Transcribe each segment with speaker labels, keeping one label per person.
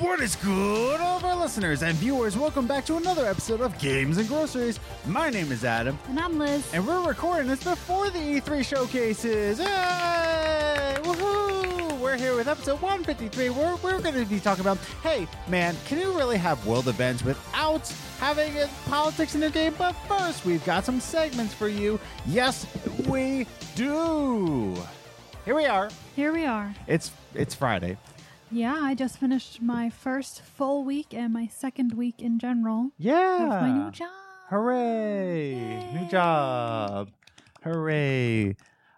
Speaker 1: What is good, all of our listeners and viewers? Welcome back to another episode of Games and Groceries. My name is Adam,
Speaker 2: And I'm Liz.
Speaker 1: and we're recording this before the E3 showcases. Hey! Woohoo! We're here with episode 153. Where we're going to be talking about, hey, man, can you really have world events without having uh, politics in the game? But first, we've got some segments for you. Yes, we do. Here we are.
Speaker 2: Here we are.
Speaker 1: It's it's Friday.
Speaker 2: Yeah, I just finished my first full week and my second week in general
Speaker 1: Yeah.
Speaker 2: with my new job.
Speaker 1: Hooray!
Speaker 2: Yay.
Speaker 1: New job. Hooray.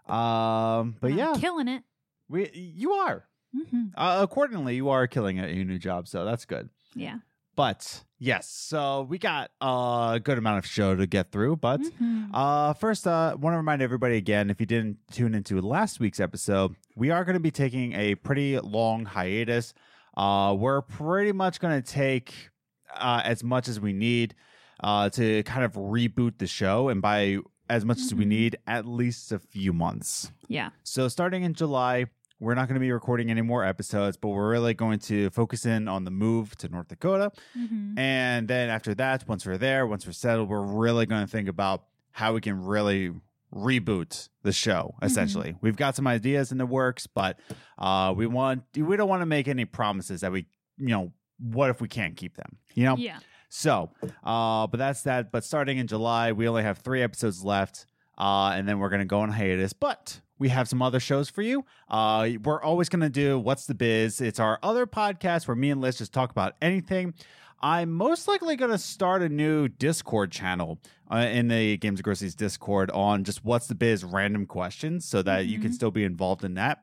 Speaker 1: Um, but
Speaker 2: I'm
Speaker 1: yeah,
Speaker 2: killing it.
Speaker 1: we you are.
Speaker 2: Mm-hmm.
Speaker 1: Uh, accordingly, you are killing it at your new job, so that's good.
Speaker 2: Yeah.
Speaker 1: But yes, so we got a good amount of show to get through. But
Speaker 2: Mhm.
Speaker 1: uh, first, uh, want to remind everybody again if you didn't tune into last week's episode, we are going to be taking a pretty long hiatus. Uh, we're pretty much going to take uh, as much as we need uh, to kind of reboot the show, and by as much as we
Speaker 2: Mhm.
Speaker 1: need, at least a few months.
Speaker 2: Yeah.
Speaker 1: So starting in July, we're not going to be recording any more episodes, but we're really going to focus in on the move to North Dakota.
Speaker 2: hmm
Speaker 1: And then after that, once we're there, once we're settled, we're really going to think about how we can really reboot the show. Essentially, we've got some ideas in the works, but uh, we want we don't want to make any promises that we you know what if we can't keep them. You know.
Speaker 2: Yeah.
Speaker 1: So, uh, but that's that. But starting in July, we only have three episodes left, uh, and then we're gonna go on hiatus. But we have some other shows for you. Uh, we're always gonna do what's the biz. It's our other podcast where me and Liz just talk about anything. I'm most likely going to start a new Discord channel uh, in the Games of Groceries Discord on just what's the biz random questions so that you can
Speaker 2: Mhm.
Speaker 1: still be involved in that.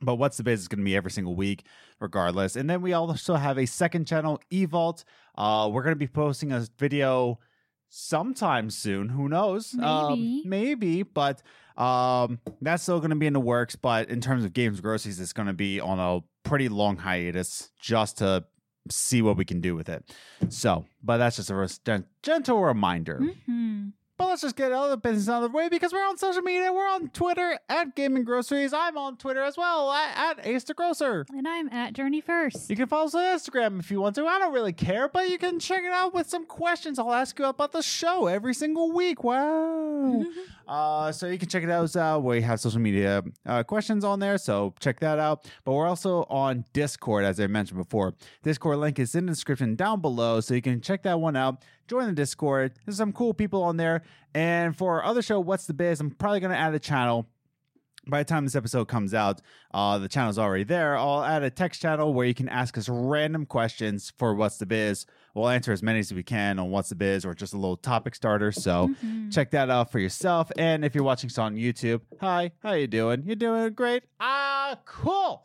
Speaker 1: But what's the biz is going to be every single week, regardless. And then we also have a second channel, eVault. Uh, we're going to be posting a video sometime soon. Who knows? Um,
Speaker 2: Maybe.
Speaker 1: maybe, but um, that's still going to be in the works. But in terms of games groceries, it's going to be on a pretty long hiatus just to see what we can do with it. So, but that's just a gentle reminder.
Speaker 2: hmm
Speaker 1: But let's just get all the business out of the way because we're on social media. We're on Twitter at Gaming Groceries. I'm on Twitter as well at, at Ace the Grocer.
Speaker 2: And I'm at Journey First.
Speaker 1: You can follow us on Instagram if you want to. I don't really care, but you can check it out with some questions. I'll ask you about the show every single week. Wow. uh, so you can check it out. Uh, we have social media uh, questions on there, so check that out. But we're also on Discord, as I mentioned before. Discord link is in the description down below, so you can check that one out. Join the Discord. There's some cool people on there. And for our other show, What's the Biz, I'm probably going to add a channel by the time this episode comes out, uh, the channel's already there. I'll add a text channel where you can ask us random questions for What's the Biz. We'll answer as many as we can on What's the Biz or just a little topic starter. So
Speaker 2: Mhm.
Speaker 1: check that out for yourself. And if you're watching this on YouTube, hi, how you doing? You're doing great. Ah, cool.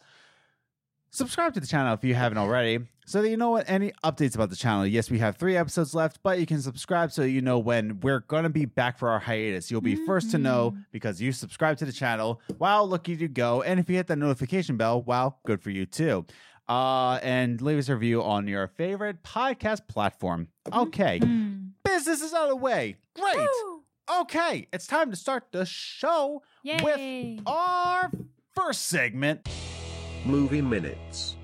Speaker 1: Subscribe to the channel if you haven't already, so that you know what any updates about the channel. Yes, we have three episodes left, but you can subscribe so you know when we're gonna be back for our hiatus. You'll be first to know
Speaker 2: Mhm.
Speaker 1: because you subscribe to the channel. Wow, lucky you go! And if you hit that notification bell, wow, good for you too. Uh, and leave us a review on your favorite podcast platform. Okay,
Speaker 2: Mhm.
Speaker 1: business is out of the way. Great.
Speaker 2: Woo!
Speaker 1: Okay, it's time to start the show
Speaker 2: Yay.
Speaker 1: with our first segment.
Speaker 3: Movie Minutes.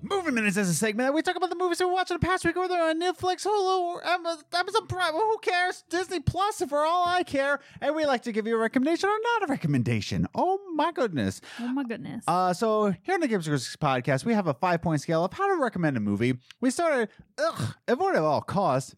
Speaker 1: Movie Minutes is a segment that we talk about the movies we were watching the past week, whether on Netflix, Hulu, or Amazon Prime. Well, who cares? Disney Plus, for all I care. And we like to give you a recommendation or not a recommendation. Oh my goodness.
Speaker 2: Oh my goodness.
Speaker 1: Uh, so here on the Games podcast, we have a five point scale of how to recommend a movie. We started, ugh, avoid at all costs,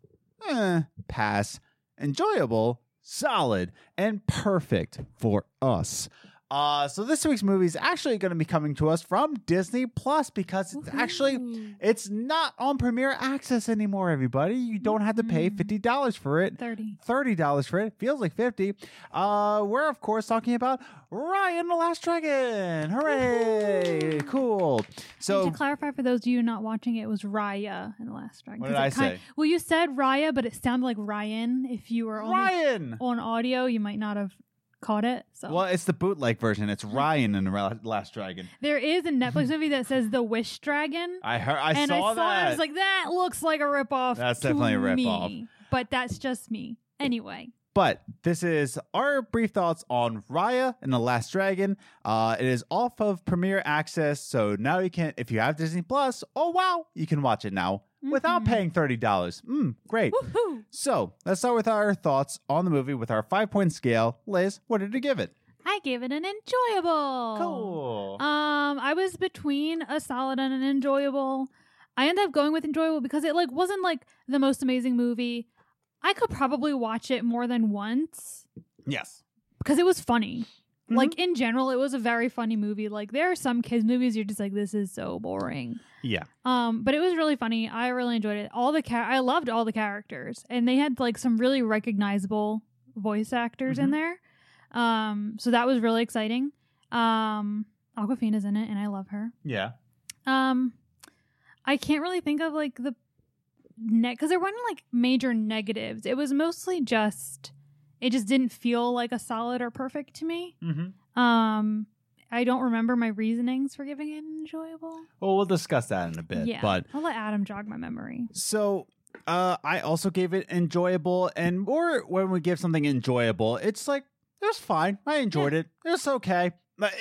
Speaker 1: eh, pass, enjoyable, solid, and perfect for us. Uh, so this week's movie is actually going to be coming to us from Disney Plus because it's actually it's not on Premier Access anymore. Everybody, you don't have to pay
Speaker 2: Mm.
Speaker 1: fifty dollars for it.
Speaker 2: 30.
Speaker 1: Thirty dollars for it feels like fifty. Uh, we're of course talking about Ryan the Last Dragon. Hooray! Cool.
Speaker 2: So,
Speaker 1: So
Speaker 2: to clarify for those of you not watching it, was Raya in the last dragon.
Speaker 1: What did I say?
Speaker 2: Well, you said Raya, but it sounded like Ryan. If you were only
Speaker 1: Ryan.
Speaker 2: on audio, you might not have caught it. So
Speaker 1: Well, it's the bootleg version. It's Ryan in the Ra- Last Dragon.
Speaker 2: there is a Netflix movie that says The Wish Dragon.
Speaker 1: I heard. I
Speaker 2: and
Speaker 1: saw
Speaker 2: I saw
Speaker 1: that.
Speaker 2: it. I was like, that looks like a ripoff.
Speaker 1: That's
Speaker 2: to
Speaker 1: definitely a
Speaker 2: me.
Speaker 1: ripoff.
Speaker 2: But that's just me. Anyway,
Speaker 1: But this is our brief thoughts on Raya and the Last Dragon. Uh, it is off of Premier Access, so now you can, if you have Disney Plus, oh wow, you can watch it now without
Speaker 2: Mhm.
Speaker 1: paying thirty dollars. Mm, great.
Speaker 2: Woohoo!
Speaker 1: So let's start with our thoughts on the movie with our five point scale. Liz, what did you give it?
Speaker 2: I gave it an enjoyable.
Speaker 1: Cool.
Speaker 2: Um, I was between a solid and an enjoyable. I ended up going with enjoyable because it like wasn't like the most amazing movie. I could probably watch it more than once
Speaker 1: yes.
Speaker 2: because it was funny.
Speaker 1: Mhm.
Speaker 2: Like in general, it was a very funny movie. Like there are some kids movies you're just like this is so boring.
Speaker 1: Yeah.
Speaker 2: Um, but it was really funny. I really enjoyed it. All the char- I loved all the characters, and they had like some really recognizable voice actors in
Speaker 1: Mhm.
Speaker 2: there. Um, so that was really exciting. Um, Awkwafina's in it, and I love her.
Speaker 1: Yeah.
Speaker 2: Um, I can't really think of like the net because there weren't like major negatives. It was mostly just it just didn't feel like a solid or perfect to me.
Speaker 1: Mm-hmm.
Speaker 2: Um, I don't remember my reasonings for giving it enjoyable.
Speaker 1: Well, we'll discuss that in a bit.
Speaker 2: yeah,
Speaker 1: But
Speaker 2: I'll let Adam jog my memory.
Speaker 1: So uh I also gave it enjoyable and more when we give something enjoyable, it's like it was fine. I enjoyed it. It was okay.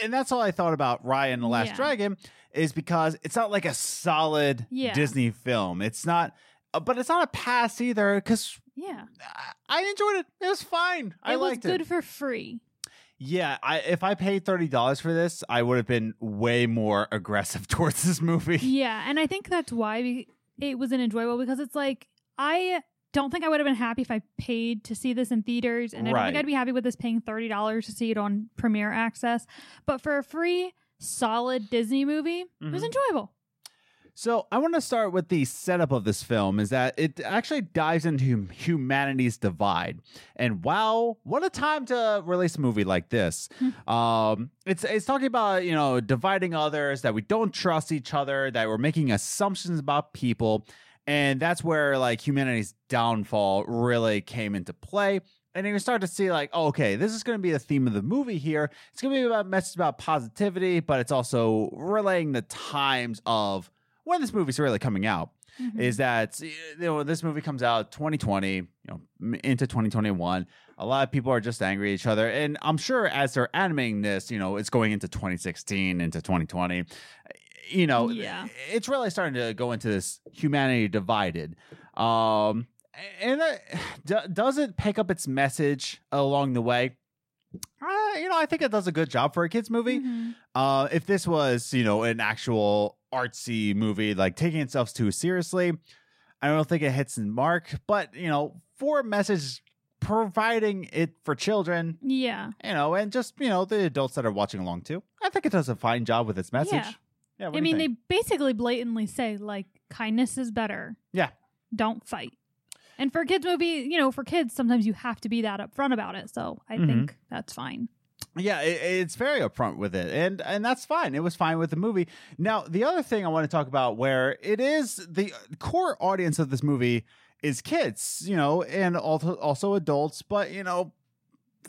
Speaker 1: And that's all I thought about Ryan the Last
Speaker 2: Yeah.
Speaker 1: Dragon is because it's not like a solid
Speaker 2: Yeah.
Speaker 1: Disney film. It's not uh, but it's not a pass either cuz
Speaker 2: Yeah,
Speaker 1: I enjoyed it. It was fine. I liked
Speaker 2: it was
Speaker 1: liked
Speaker 2: good
Speaker 1: it.
Speaker 2: for free.
Speaker 1: Yeah, I if I paid $30 for this, I would have been way more aggressive towards this movie.
Speaker 2: Yeah, and I think that's why we, it was an enjoyable because it's like I don't think I would have been happy if I paid to see this in theaters, and I don't
Speaker 1: Right.
Speaker 2: think I'd be happy with this paying thirty dollars to see it on Premier Access. But for a free, solid Disney movie, it was
Speaker 1: Mhm.
Speaker 2: enjoyable.
Speaker 1: So I want to start with the setup of this film is that it actually dives into hum- humanity's divide. And wow, what a time to release a movie like this. um, it's it's talking about, you know, dividing others, that we don't trust each other, that we're making assumptions about people. And that's where like humanity's downfall really came into play. And you start to see like, oh, okay, this is going to be the theme of the movie here. It's going to be about message about positivity, but it's also relaying the times of when this movie's really coming out
Speaker 2: Mhm.
Speaker 1: is that you know this movie comes out 2020 you know into 2021 a lot of people are just angry at each other. And i'm sure as they're animating this you know it's going into 2016 into 2020 you know
Speaker 2: Yeah.
Speaker 1: it's really starting to go into this humanity divided. Um and uh, d- does it pick up its message along the way uh, you know i think it does a good job for a kids movie
Speaker 2: Mhm.
Speaker 1: uh, if this was, you know, an actual artsy movie, like taking itself too seriously, I don't think it hits the mark. But you know, for a message, providing it for children,
Speaker 2: Yeah,
Speaker 1: you know, and just you know the adults that are watching along too, I think it does a fine job with its message.
Speaker 2: Yeah.
Speaker 1: Yeah,
Speaker 2: I mean, they basically blatantly say like kindness is better.
Speaker 1: Yeah.
Speaker 2: don't fight. And for kids movie, you know, for kids, sometimes you have to be that upfront about it. So I
Speaker 1: Mhm.
Speaker 2: think that's fine.
Speaker 1: Yeah, it, it's very upfront with it, and and that's fine. It was fine with the movie. Now, the other thing I want to talk about, where it is the core audience of this movie is kids, you know, and also also adults, but you know,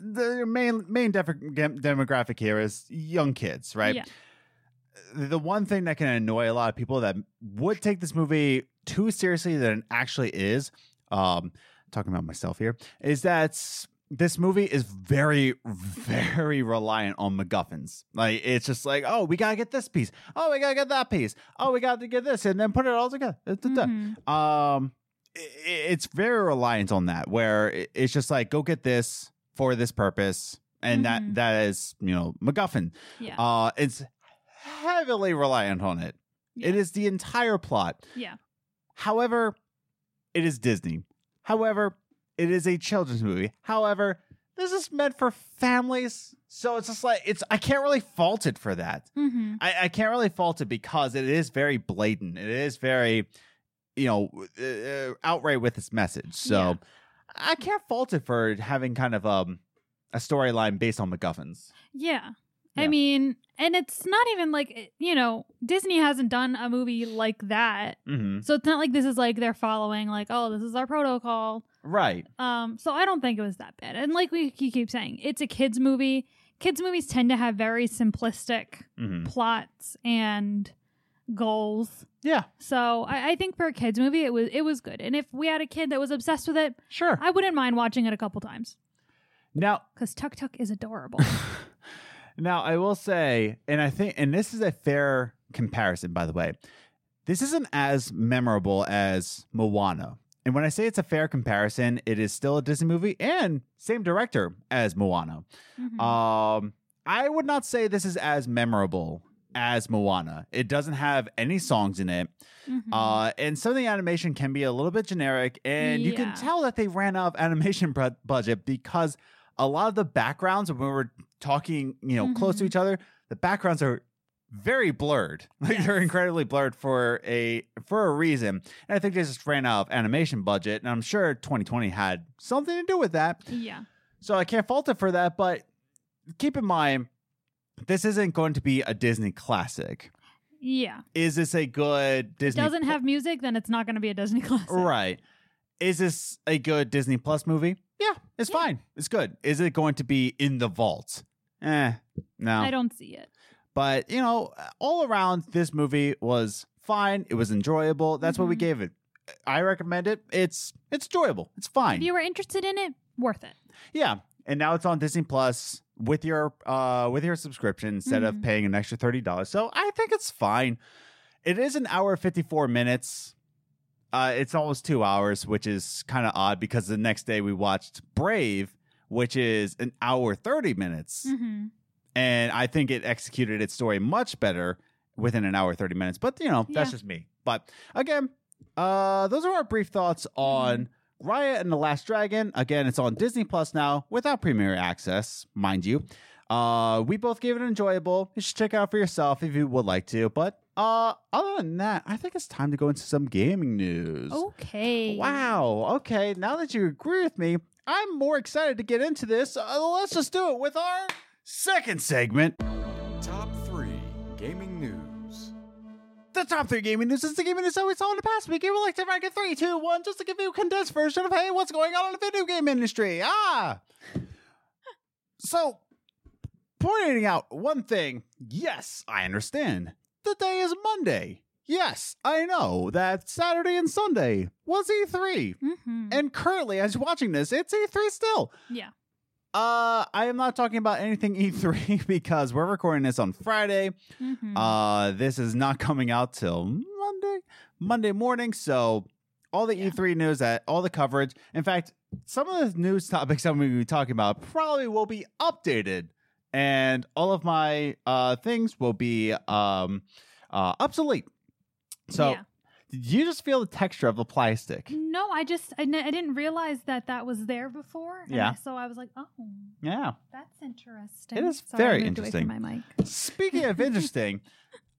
Speaker 1: the main main def- demographic here is young kids, right?
Speaker 2: Yeah.
Speaker 1: The one thing that can annoy a lot of people that would take this movie too seriously than it actually is, um, talking about myself here, is that this movie is very, very reliant on MacGuffins. Like it's just like, oh, we gotta get this piece. Oh, we gotta get that piece. Oh, we got to get this, and then put it all together.
Speaker 2: Mhm.
Speaker 1: Um, it's very reliant on that, where it's just like, go get this for this purpose, and
Speaker 2: Mhm.
Speaker 1: that that is, you know, MacGuffin.
Speaker 2: Yeah.
Speaker 1: Uh, it's heavily reliant on it. It
Speaker 2: Yeah.
Speaker 1: is the entire plot.
Speaker 2: yeah.
Speaker 1: However, it is Disney. However, it is a children's movie. However, this is meant for families. So it's just like it's I can't really fault it for that.
Speaker 2: hmm
Speaker 1: I, I can't really fault it because it is very blatant. It is very, you know, uh, outright with its message. So
Speaker 2: Yeah.
Speaker 1: I can't fault it for having kind of um a storyline based on MacGuffins.
Speaker 2: Yeah.
Speaker 1: Yeah.
Speaker 2: I mean, and it's not even like, eh, you know, Disney hasn't done a movie like that.
Speaker 1: Mm-hmm.
Speaker 2: So it's not like this is like they're following like, oh, this is our protocol.
Speaker 1: Right.
Speaker 2: Um, so I don't think it was that bad. And like we keep saying, it's a kids movie. Kids movies tend to have very simplistic
Speaker 1: Mm-hmm.
Speaker 2: plots and goals.
Speaker 1: Yeah.
Speaker 2: So I, I think for a kids movie, it was it was good. And if we had a kid that was obsessed with it,
Speaker 1: Sure.
Speaker 2: I wouldn't mind watching it a couple times.
Speaker 1: Now,
Speaker 2: because Tuk Tuk is adorable.
Speaker 1: now I will say, and I think, and this is a fair comparison, by the way. This isn't as memorable as Moana. And when I say it's a fair comparison, it is still a Disney movie and same director as Moana.
Speaker 2: Mhm.
Speaker 1: Um, I would not say this is as memorable as Moana. It doesn't have any songs in it.
Speaker 2: Mhm.
Speaker 1: Uh, and some of the animation can be a little bit generic, and you can tell that they ran out of animation bud- budget because a lot of the backgrounds when we were talking, you know, close to
Speaker 2: Mhm.
Speaker 1: each other, the backgrounds are very blurred. Like they're incredibly blurred for a for a reason. And I think they just ran out of animation budget, and I'm sure 2020 had something to do with that.
Speaker 2: yeah.
Speaker 1: So I can't fault it for that, but keep in mind this isn't going to be a Disney classic.
Speaker 2: Yeah.
Speaker 1: Is this a good Disney
Speaker 2: Doesn't
Speaker 1: Pl-
Speaker 2: have music, then it's not going to be a Disney classic.
Speaker 1: Right. Is this a good Disney Plus movie? Yeah, it's
Speaker 2: Yeah.
Speaker 1: fine. It's good. Is it going to be in the vault? Eh, no.
Speaker 2: I don't see it.
Speaker 1: But, you know, all around, this movie was fine. It was enjoyable. That's what we
Speaker 2: Mhm.
Speaker 1: gave it. I recommend it. It's it's enjoyable. It's fine.
Speaker 2: If you were interested in it, worth it.
Speaker 1: yeah. And now it's on Disney Plus with your uh with your subscription instead of
Speaker 2: Mhm.
Speaker 1: paying an extra thirty dollars. So I think it's fine. It is an hour fifty four minutes. Uh, it's almost two hours, which is kind of odd because the next day we watched Brave, which is an hour thirty minutes,
Speaker 2: hmm
Speaker 1: and I think it executed its story much better within an hour thirty minutes. But you know, that's just me. But again, uh, those are our brief thoughts on Raya and the Last Dragon. Again, it's on Disney Plus now without Premier Access, mind you. Uh, we both gave it enjoyable. You should check it out for yourself if you would like to. But uh, other than that, I think it's time to go into some gaming news.
Speaker 2: Okay.
Speaker 1: Wow. Okay. Now that you agree with me, I'm more excited to get into this. Uh, let's just do it with our second segment.
Speaker 4: Top 3 Gaming News.
Speaker 1: The top three gaming news is the gaming news that we saw in the past week. We like to rank it three, two, one, just to give you a condensed version of hey, what's going on in the video game industry. Ah. So, pointing out one thing, yes, I understand. The day is Monday. Yes, I know that Saturday and Sunday was E3.
Speaker 2: hmm
Speaker 1: And currently, as you're watching this, it's E3 still.
Speaker 2: yeah.
Speaker 1: Uh, I am not talking about anything E3 because we're recording this on Friday.
Speaker 2: hmm
Speaker 1: Uh, this is not coming out till Monday, Monday morning. So all the
Speaker 2: Yeah.
Speaker 1: E3 news, that all the coverage. In fact, some of the news topics I'm going to be talking about probably will be updated, and all of my uh things will be um uh obsolete. So
Speaker 2: Yeah.
Speaker 1: did you just feel the texture of the plastic?
Speaker 2: No, I just I, n- I didn't realize that that was there before.
Speaker 1: Yeah.
Speaker 2: I- so I was like, oh,
Speaker 1: Yeah.
Speaker 2: that's interesting.
Speaker 1: It is
Speaker 2: Sorry,
Speaker 1: very
Speaker 2: moved away from
Speaker 1: interesting.
Speaker 2: My mic.
Speaker 1: Speaking of interesting,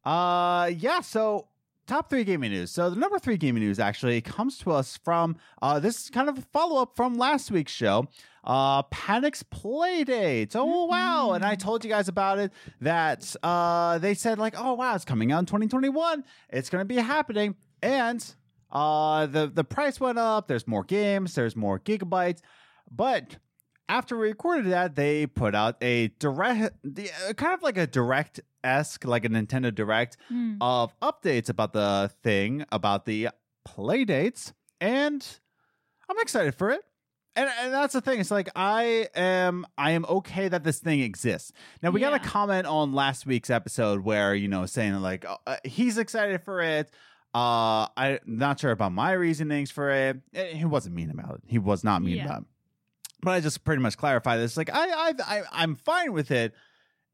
Speaker 1: uh, yeah. So top three gaming news. So the number three gaming news actually comes to us from uh, this is kind of a follow up from last week's show. Uh, Panic's Playdate. Oh wow! And I told you guys about it. That uh, they said like, oh wow, it's coming out in 2021. It's gonna be happening, and uh, the the price went up. There's more games. There's more gigabytes, but after we recorded that, they put out a direct, the, uh, kind of like a direct esque, like a Nintendo Direct
Speaker 2: Mm.
Speaker 1: of updates about the thing, about the Playdates, and I'm excited for it. And, and that's the thing. It's like I am, I am okay that this thing exists. Now we got a comment on last week's episode where you know saying like oh, uh, he's excited for it. Uh, I'm not sure about my reasonings for it. He wasn't mean about it. He was not mean
Speaker 2: Yeah.
Speaker 1: about it. But I just pretty much clarify this. Like I, I, I, I'm fine with it.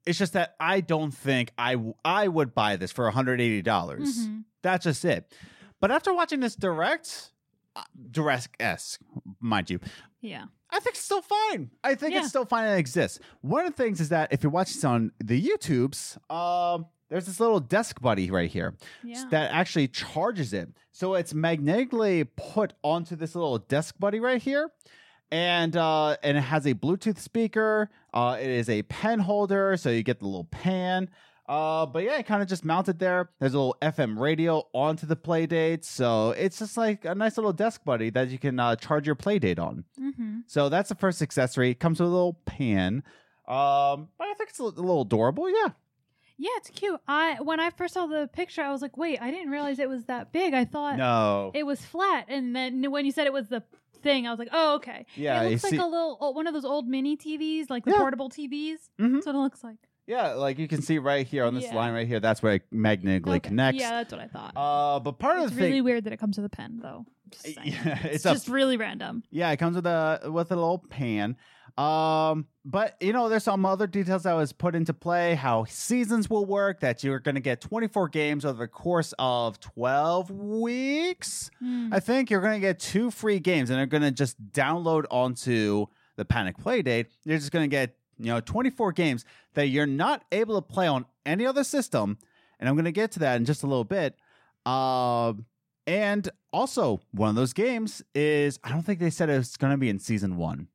Speaker 1: It's just that I don't think I, w- I would buy this for 180 dollars.
Speaker 2: Mhm.
Speaker 1: That's just it. But after watching this direct, uh, direct esque, mind you,
Speaker 2: Yeah.
Speaker 1: I think it's still fine. I think
Speaker 2: Yeah.
Speaker 1: it's still fine and it exists. One of the things is that if you're watching this on the YouTubes, um, there's this little desk buddy right here
Speaker 2: Yeah.
Speaker 1: that actually charges it. So it's magnetically put onto this little desk buddy right here. And uh, and it has a Bluetooth speaker. Uh, it is a pen holder, so you get the little pan. Uh, but yeah, it kind of just mounted there. There's a little FM radio onto the Playdate, so it's just like a nice little desk buddy that you can uh, charge your Playdate on.
Speaker 2: hmm
Speaker 1: So that's the first accessory. It comes with a little pan. Um, but I think it's a a little adorable. Yeah.
Speaker 2: Yeah, it's cute. I when I first saw the picture, I was like, wait, I didn't realize it was that big. I thought
Speaker 1: No.
Speaker 2: it was flat, and then when you said it was the thing, I was like, oh, okay.
Speaker 1: Yeah,
Speaker 2: it looks like
Speaker 1: see-
Speaker 2: a little oh, one of those old mini TVs, like the
Speaker 1: Yeah.
Speaker 2: portable TVs.
Speaker 1: Mhm.
Speaker 2: That's what it looks like.
Speaker 1: Yeah, like you can see right here on this
Speaker 2: Yeah.
Speaker 1: line right here. That's where it magnetically
Speaker 2: Okay.
Speaker 1: connects.
Speaker 2: Yeah, that's what I thought.
Speaker 1: Uh, but part
Speaker 2: it's
Speaker 1: of the
Speaker 2: really
Speaker 1: thing,
Speaker 2: weird that it comes with a pen, though. Just saying.
Speaker 1: yeah,
Speaker 2: it's
Speaker 1: it's a
Speaker 2: just really random.
Speaker 1: Yeah, it comes with a with a little pan. Um, but you know, there's some other details that was put into play. How seasons will work. That you're going to get 24 games over the course of 12 weeks.
Speaker 2: Mm.
Speaker 1: I think you're going to get two free games, and they're going to just download onto the Panic Playdate. You're just going to get you know 24 games that you're not able to play on any other system. And I'm going to get to that in just a little bit. Um. And also, one of those games is I don't think they said it's going to be in season one.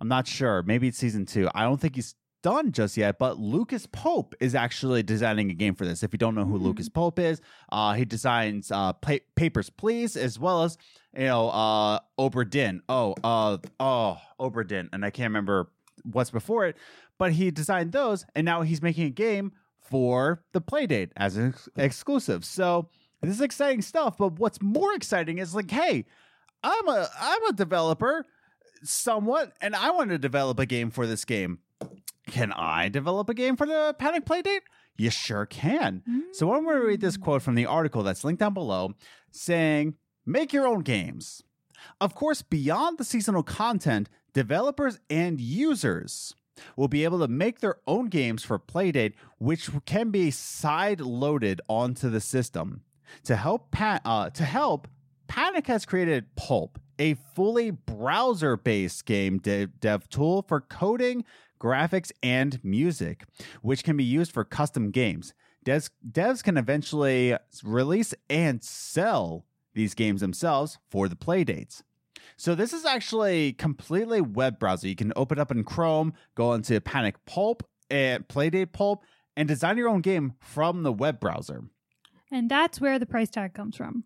Speaker 1: I'm not sure. Maybe it's season two. I don't think he's done just yet. But Lucas Pope is actually designing a game for this. If you don't know who
Speaker 2: Hmm.
Speaker 1: Lucas Pope is, uh, he designs uh, pa- Papers Please as well as you know uh, Obra Dinn. Oh, uh, oh, Obra Dinn, and I can't remember what's before it, but he designed those, and now he's making a game for the Playdate as an ex- exclusive. So this is exciting stuff. But what's more exciting is like, hey, I'm a I'm a developer, somewhat, and I want to develop a game for this game. Can I develop a game for the Panic Playdate? You sure can. So I'm going to read this quote from the article that's linked down below saying, Make your own games. Of course, beyond the seasonal content, developers and users will be able to make their own games for Playdate, which can be side loaded onto the system. To help, pa- uh, to help, Panic has created Pulp, a fully browser based game de- dev tool for coding, graphics, and music, which can be used for custom games. Devs, devs can eventually release and sell these games themselves for the playdates. So this is actually completely web browser. You can open up in Chrome, go into Panic Pulp and Playdate Pulp, and design your own game from the web browser.
Speaker 2: And that's where the price tag comes from.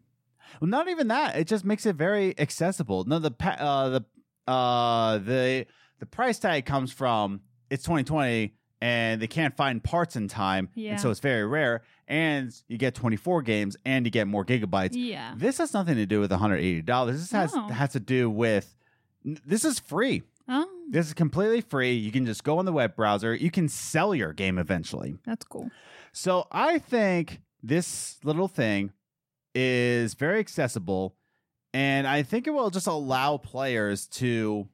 Speaker 1: Well, not even that. It just makes it very accessible. No, the pa- uh, the uh, the the price tag comes from it's 2020 and they can't find parts in time,
Speaker 2: Yeah.
Speaker 1: and so it's very rare. And you get 24 games and you get more gigabytes.
Speaker 2: Yeah.
Speaker 1: This has nothing to do with 180 dollars. This has
Speaker 2: Oh.
Speaker 1: has to do with this is free.
Speaker 2: Oh,
Speaker 1: This is completely free. You can just go on the web browser. You can sell your game eventually.
Speaker 2: that's cool.
Speaker 1: So I think this little thing is very accessible, and I think it will just allow players to,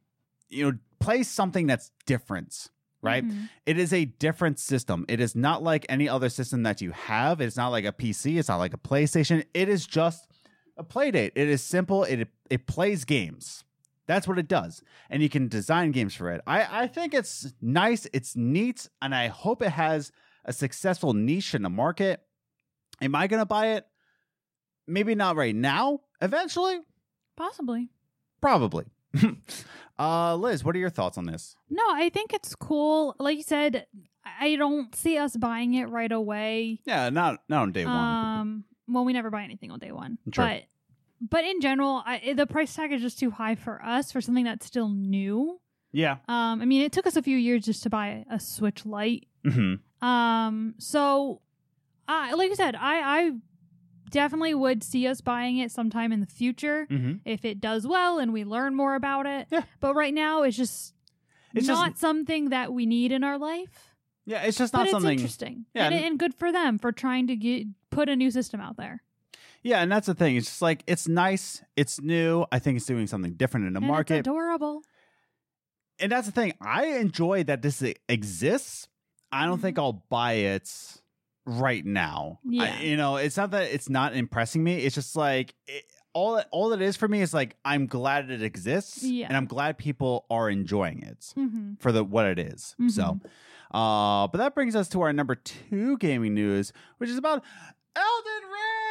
Speaker 1: you know, play something that's different. Right?
Speaker 2: Mhm.
Speaker 1: It is a different system. It is not like any other system that you have. It's not like a PC. It's not like a PlayStation. It is just a Playdate. It is simple. It it plays games. That's what it does. And you can design games for it. I, I think it's nice, it's neat, and I hope it has a successful niche in the market. Am I gonna buy it? Maybe not right now. Eventually,
Speaker 2: Possibly.
Speaker 1: probably. uh Liz, what are your thoughts on this?
Speaker 2: No, I think it's cool. Like you said, I don't see us buying it right away.
Speaker 1: Yeah, not not on day one.
Speaker 2: Um, well, we never buy anything on day one,
Speaker 1: Sure.
Speaker 2: but but in general, I, the price tag is just too high for us for something that's still new.
Speaker 1: Yeah.
Speaker 2: Um, I mean, it took us a few years just to buy a Switch Lite.
Speaker 1: hmm
Speaker 2: Um, so, I like I said, I I definitely would see us buying it sometime in the future
Speaker 1: hmm
Speaker 2: if it does well and we learn more about it.
Speaker 1: Yeah.
Speaker 2: But right now, it's just
Speaker 1: It's just-
Speaker 2: not something that we need in our life.
Speaker 1: Yeah, it's just
Speaker 2: But
Speaker 1: not
Speaker 2: it's
Speaker 1: something.
Speaker 2: interesting.
Speaker 1: Yeah,
Speaker 2: and,
Speaker 1: and-
Speaker 2: good for them for trying to get put a new system out there.
Speaker 1: Yeah, and that's the thing. It's just like it's nice, it's new. I think it's doing something different in the
Speaker 2: and
Speaker 1: market.
Speaker 2: Adorable.
Speaker 1: and that's the thing. I enjoy that this exists. I don't think I'll buy it right now. I-
Speaker 2: Yeah.
Speaker 1: you know, it's not that it's not impressing me. It's just like it, all all it is for me is like I'm glad it exists,
Speaker 2: Yeah.
Speaker 1: and I'm glad people are enjoying it
Speaker 2: hmm
Speaker 1: for the what it is. So, uh, but that brings us to our number two gaming news, which is about Elden Ring.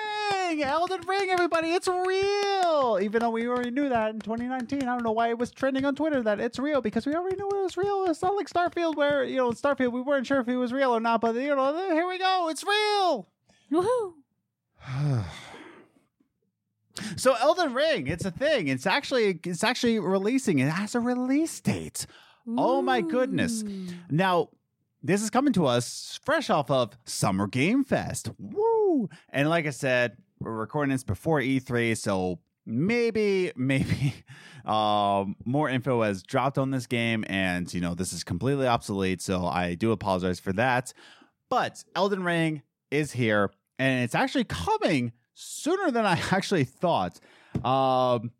Speaker 1: Elden Ring, everybody, it's real. Even though we already knew that in 2019, I don't know why it was trending on Twitter that it's real because we already knew it was real. It's not like Starfield, where you know, in Starfield we weren't sure if it was real or not, but you know, here we go, it's real.
Speaker 2: Woohoo!
Speaker 1: so Elden Ring, it's a thing. It's actually it's actually releasing. It has a release date. Oh my goodness. Now, this is coming to us fresh off of Summer Game Fest. Woo! And like I said, we're recording this before E3, so maybe maybe um, more info has dropped on this game, and you know this is completely obsolete. So I do apologize for that. But Elden Ring is here, and it's actually coming sooner than I actually thought. Um,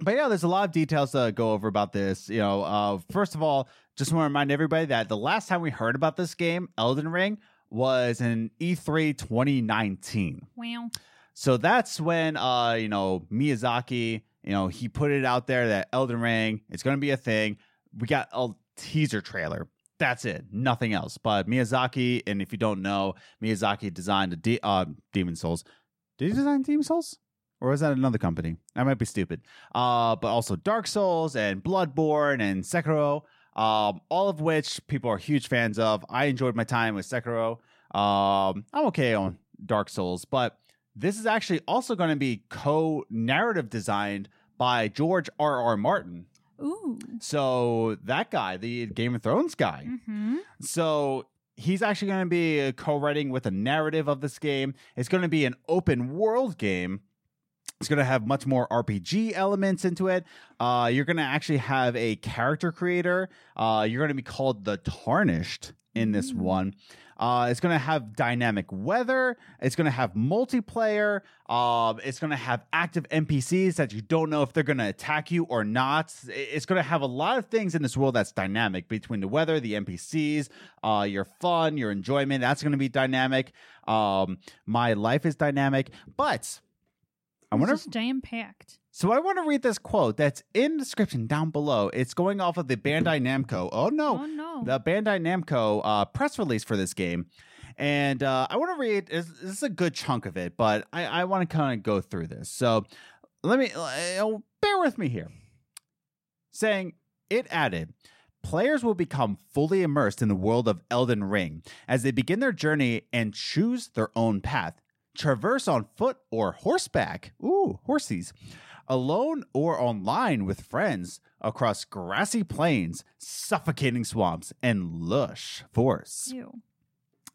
Speaker 1: but yeah, there's a lot of details to go over about this. You know, uh, first of all, just want to remind everybody that the last time we heard about this game, Elden Ring, was in E E3 2019.
Speaker 2: Wow.
Speaker 1: So that's when uh, you know, Miyazaki, you know, he put it out there that Elden Ring, it's gonna be a thing. We got a teaser trailer. That's it, nothing else. But Miyazaki, and if you don't know, Miyazaki designed a de- uh, Demon Souls. Did he design Demon Souls? Or was that another company? I might be stupid. Uh, but also Dark Souls and Bloodborne and Sekiro, um, all of which people are huge fans of. I enjoyed my time with Sekiro. Um, I'm okay on Dark Souls, but this is actually also going to be co-narrative designed by George R. R. Martin.
Speaker 2: Ooh.
Speaker 1: So that guy, the Game of Thrones guy.
Speaker 2: Mm-hmm.
Speaker 1: So he's actually going to be co-writing with a narrative of this game. It's going to be an open world game. It's going to have much more RPG elements into it. Uh, you're going to actually have a character creator. Uh, you're going to be called the Tarnished in this
Speaker 2: Mm.
Speaker 1: one. Uh, it's going to have dynamic weather. It's going to have multiplayer. Um, it's going to have active NPCs that you don't know if they're going to attack you or not. It's going to have a lot of things in this world that's dynamic between the weather, the NPCs, uh, your fun, your enjoyment. That's going to be dynamic. Um, my life is dynamic, but I wonder.
Speaker 2: It's just jam packed.
Speaker 1: So I want to read this quote that's in the description down below. It's going off of the Bandai Namco. Oh no,
Speaker 2: Oh no.
Speaker 1: the Bandai Namco uh, press release for this game. And uh, I want to read, this this is a good chunk of it, but I, I want to kind of go through this. So let me, uh, bear with me here. Saying, it added, players will become fully immersed in the world of Elden Ring as they begin their journey and choose their own path. Traverse on foot or horseback. Ooh, horsies alone or online with friends across grassy plains, suffocating swamps, and lush forests.
Speaker 2: Ew.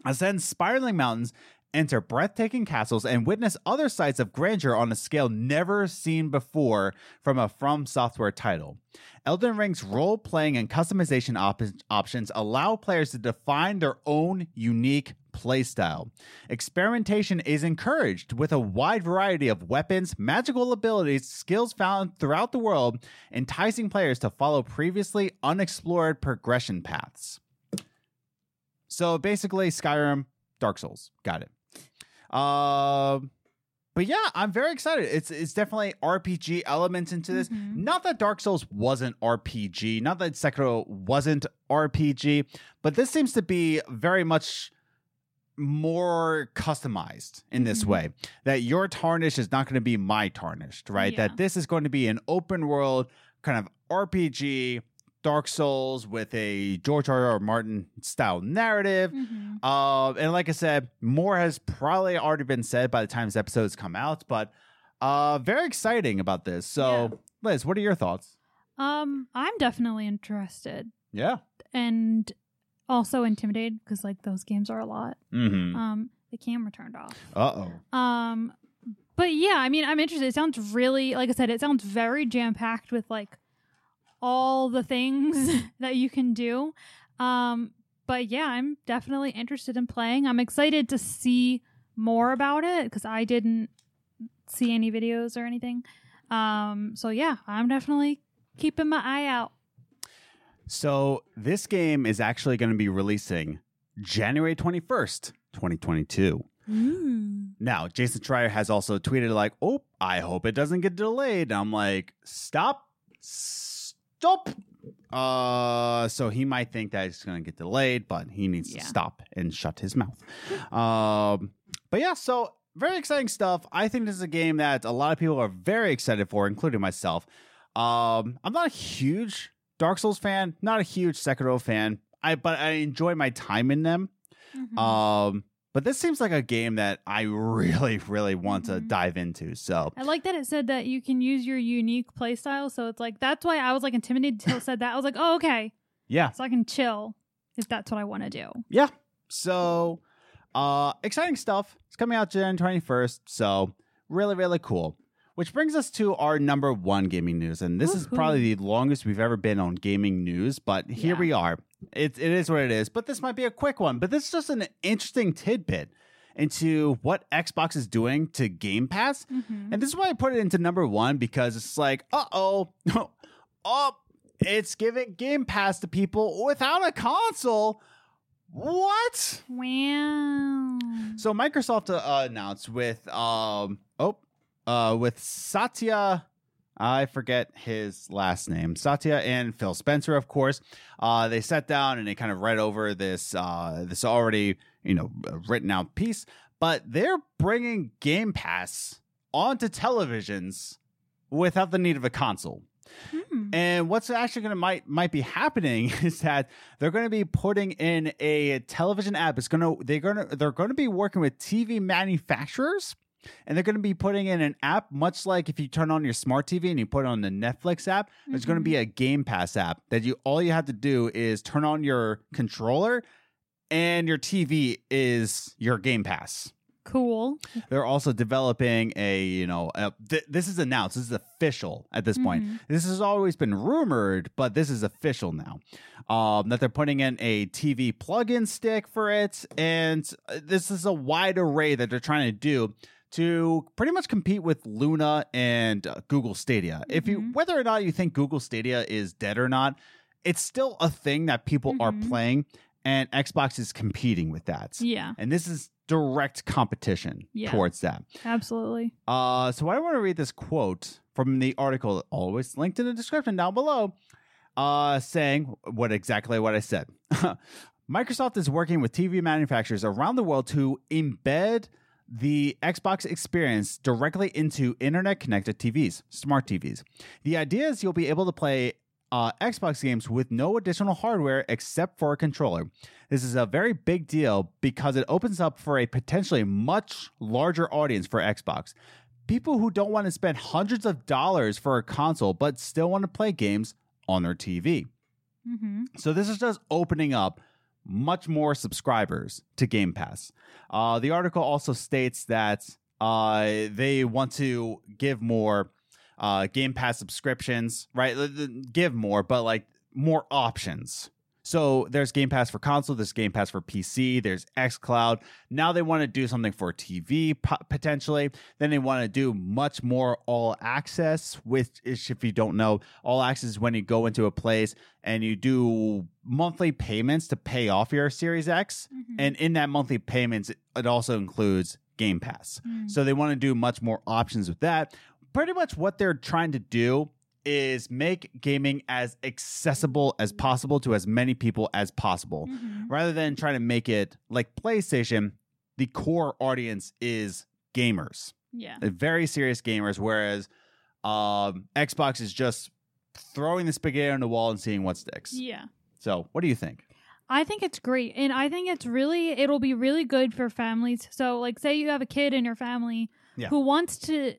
Speaker 1: Ascend spiraling mountains, enter breathtaking castles, and witness other sights of grandeur on a scale never seen before from a From Software title. Elden Ring's role playing and customization op- options allow players to define their own unique playstyle. Experimentation is encouraged with a wide variety of weapons, magical abilities, skills found throughout the world, enticing players to follow previously unexplored progression paths. So basically, Skyrim, Dark Souls, got it. Um, but yeah, I'm very excited. It's it's definitely RPG elements into this.
Speaker 2: Mhm.
Speaker 1: Not that Dark Souls wasn't RPG, not that Sekiro wasn't RPG, but this seems to be very much more customized in this
Speaker 2: Mhm.
Speaker 1: way. That your tarnish is not going to be my tarnished, right?
Speaker 2: Yeah.
Speaker 1: That this is going to be an open world kind of RPG Dark Souls with a George R. R. Martin style narrative.
Speaker 2: Mhm.
Speaker 1: Uh, and like I said, more has probably already been said by the time this episode's come out, but uh, very exciting about this. So, Liz, what are your thoughts?
Speaker 2: Um, I'm definitely interested
Speaker 1: Yeah.
Speaker 2: and also intimidated because like those games are a lot.
Speaker 1: Mm-hmm.
Speaker 2: Um, the camera turned off.
Speaker 1: Uh oh.
Speaker 2: Um, but yeah, I mean, I'm interested. It sounds really, like I said, it sounds very jam packed with like all the things that you can do. Um, but yeah, I'm definitely interested in playing. I'm excited to see more about it because I didn't see any videos or anything. Um, so yeah, I'm definitely keeping my eye out.
Speaker 1: So, this game is actually going to be releasing January 21st, 2022.
Speaker 2: Ooh.
Speaker 1: Now, Jason Schreier has also tweeted, like, oh, I hope it doesn't get delayed. I'm like, stop. Stop. Uh, so he might think that it's going to get delayed, but he needs
Speaker 2: Yeah.
Speaker 1: to stop and shut his mouth. um, but yeah, so very exciting stuff. I think this is a game that a lot of people are very excited for, including myself. Um, I'm not a huge Dark Souls fan, not a huge Sekiro fan. I but I enjoy my time in them.
Speaker 2: Mhm.
Speaker 1: Um, but this seems like a game that I really, really want to
Speaker 2: Mhm.
Speaker 1: dive into. So
Speaker 2: I like that it said that you can use your unique playstyle. So it's like that's why I was like intimidated until it said that. I was like, oh okay,
Speaker 1: yeah,
Speaker 2: so I can chill if that's what I want to do.
Speaker 1: yeah. So uh exciting stuff. It's coming out January 21st. So really, really cool. Which brings us to our number one gaming news. And this is probably the longest we've ever been on gaming news, but here
Speaker 2: Yeah.
Speaker 1: we are. It, it is what it is. But this might be a quick one. But this is just an interesting tidbit into what Xbox is doing to Game Pass.
Speaker 2: Mhm.
Speaker 1: And this is why I put it into number one because it's like, uh oh, oh, it's giving Game Pass to people without a console. What?
Speaker 2: Wow.
Speaker 1: So Microsoft uh, announced with um oh uh with Satya I forget his last name. Satya and Phil Spencer, of course. Uh, they sat down and they kind of read over this uh, this already you know written out piece, but they're bringing Game Pass onto televisions without the need of a console.
Speaker 2: Hmm.
Speaker 1: And what's actually going to might might be happening is that they're going to be putting in a television app. It's going to they're going to they're going to be working with TV manufacturers and they're going to be putting in an app much like if you turn on your smart TV and you put on the Netflix app, there's going to be a Game Pass app that you all you have to do is turn on your controller and your TV is your Game Pass.
Speaker 2: Cool.
Speaker 1: They're also developing a, you know, a, th- this is announced. This is official at this point.
Speaker 2: Mhm.
Speaker 1: This has always been rumored, but this is official now. Um, that they're putting in a TV plug-in stick for it, and uh, this is a wide array that they're trying to do to pretty much compete with Luna and uh, Google Stadia. If you,
Speaker 2: Mhm.
Speaker 1: whether or not you think Google Stadia is dead or not, it's still a thing that people are
Speaker 2: Mhm.
Speaker 1: playing, and Xbox is competing with that.
Speaker 2: Yeah,
Speaker 1: And this is direct competition
Speaker 2: Yeah.
Speaker 1: towards that.
Speaker 2: absolutely.
Speaker 1: Uh, so I want to read this quote from the article, always linked in the description down below, uh, saying what exactly what I said. Microsoft is working with TV manufacturers around the world to embed the Xbox experience directly into internet connected TVs, smart TVs. The idea is you'll be able to play uh, Xbox games with no additional hardware except for a controller. This is a very big deal because it opens up for a potentially much larger audience for Xbox. People who don't want to spend hundreds of dollars for a console but still want to play games on their TV.
Speaker 2: hmm
Speaker 1: So this is just opening up much more subscribers to Game Pass. Uh, the article also states that uh, they want to give more uh, Game Pass subscriptions, right? Give more, but like more options. So there's Game Pass for console, there's Game Pass for PC, there's xCloud. Now they want to do something for TV potentially. Then they want to do much more all access, which is, if you don't know, all access is when you go into a place and you do monthly payments to pay off your Series X.
Speaker 2: Mm-hmm.
Speaker 1: And in that monthly payments, it- also includes Game Pass.
Speaker 2: Mm.
Speaker 1: So they want to do much more options with that. Pretty much what they're trying to do is make gaming as accessible as possible to as many people as possible.
Speaker 2: Mhm.
Speaker 1: Rather than trying to make it like PlayStation, the core audience is gamers,
Speaker 2: Yeah.
Speaker 1: uh, very serious gamers, whereas um, Xbox is just throwing the spaghetti on the wall and seeing what sticks.
Speaker 2: Yeah.
Speaker 1: So, what do you think?
Speaker 2: I think it's great. And I think it's really, it'll be really good for families. So, like, say you have a kid in your family
Speaker 1: Yeah.
Speaker 2: who wants to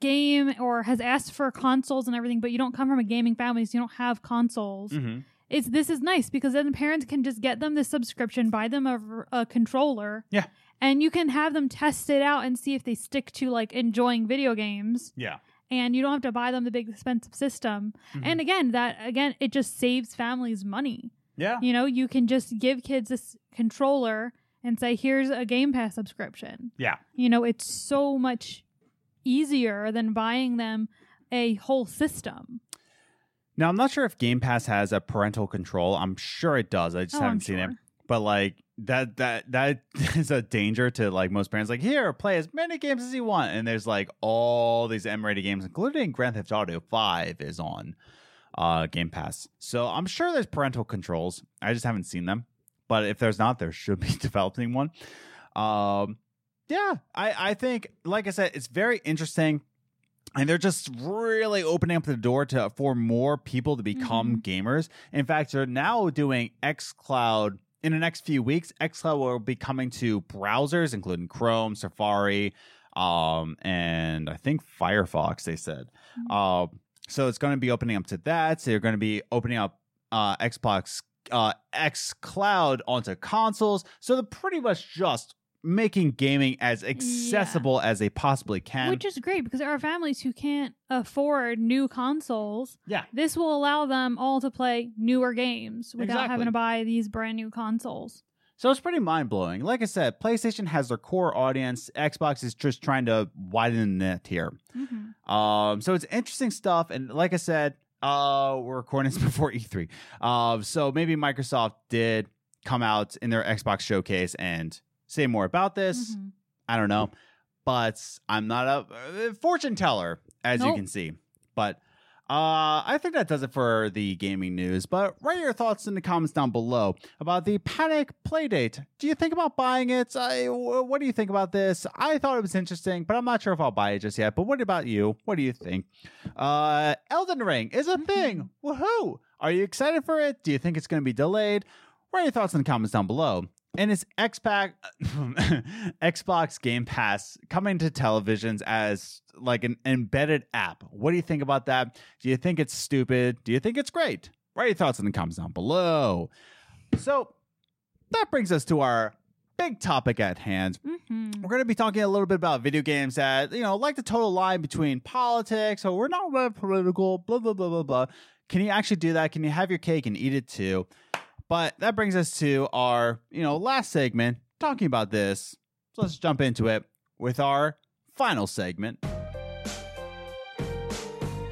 Speaker 2: game or has asked for consoles and everything, but you don't come from a gaming family, so you don't have consoles.
Speaker 1: Mm-hmm.
Speaker 2: It's this is nice because then the parents can just get them the subscription, buy them a, a controller.
Speaker 1: Yeah.
Speaker 2: And you can have them test it out and see if they stick to like enjoying video games.
Speaker 1: Yeah.
Speaker 2: And you don't have to buy them the big expensive system.
Speaker 1: Mhm.
Speaker 2: And again, that again, it just saves families money.
Speaker 1: Yeah.
Speaker 2: You know, you can just give kids this controller and say, here's a Game Pass subscription.
Speaker 1: Yeah.
Speaker 2: You know, it's so much easier than buying them a whole system.
Speaker 1: Now, I'm not sure if Game Pass has a parental control. I'm sure it does. I just
Speaker 2: Oh,
Speaker 1: haven't
Speaker 2: I'm
Speaker 1: seen it. But like that that that is a danger to like most parents like here play as many games as you want and there's like all these M-rated games including Grand Theft Auto 5 is on uh Game Pass. So I'm sure there's parental controls. I just haven't seen them. But if there's not there should be developing one. Um yeah, I I think like I said it's very interesting and they're just really opening up the door to for more people to become gamers. In fact, they're now doing xCloud in the next few weeks. xCloud will be coming to browsers, including Chrome, Safari, um, and I think Firefox. They said. Uh, so it's going to be opening up to that. So you're going to be opening up uh, Xbox uh, xCloud onto consoles. So they're pretty much just making gaming as accessible as they possibly can.
Speaker 2: Which is great because there are families who can't afford new consoles.
Speaker 1: yeah,
Speaker 2: This will allow them all to play newer games without
Speaker 1: Exactly.
Speaker 2: having to buy these brand new consoles.
Speaker 1: So it's pretty mind blowing. Like I said, PlayStation has their core audience. Xbox is just trying to widen the net here.
Speaker 2: Mhm.
Speaker 1: Um, so it's interesting stuff. And like I said, uh, we're recording this before E3. Uh, so maybe Microsoft did come out in their Xbox showcase and say more about this.
Speaker 2: Mhm.
Speaker 1: I don't know, but I'm not a uh, fortune teller, as you can see. But uh, I think that does it for the gaming news. But write your thoughts in the comments down below about the Panic Playdate. Do you think about buying it? I, what do you think about this? I thought it was interesting, but I'm not sure if I'll buy it just yet. But what about you? What do you think? Uh, Elden Ring is a thing. Woohoo! Are you excited for it? Do you think it's going to be delayed? Write your thoughts in the comments down below. And is Xbox Xbox Game Pass coming to televisions as like an embedded app? What do you think about that? Do you think it's stupid? Do you think it's great? Write your thoughts in the comments down below. So that brings us to our big topic at hand.
Speaker 2: Mhm.
Speaker 1: We're going to be talking a little bit about video games that, you know, like the total line between politics. So we're not political, blah, blah, blah, blah, blah. Can you actually do that? Can you have your cake and eat it too? But that brings us to our, you know, last segment talking about this. So let's jump into it with our final segment.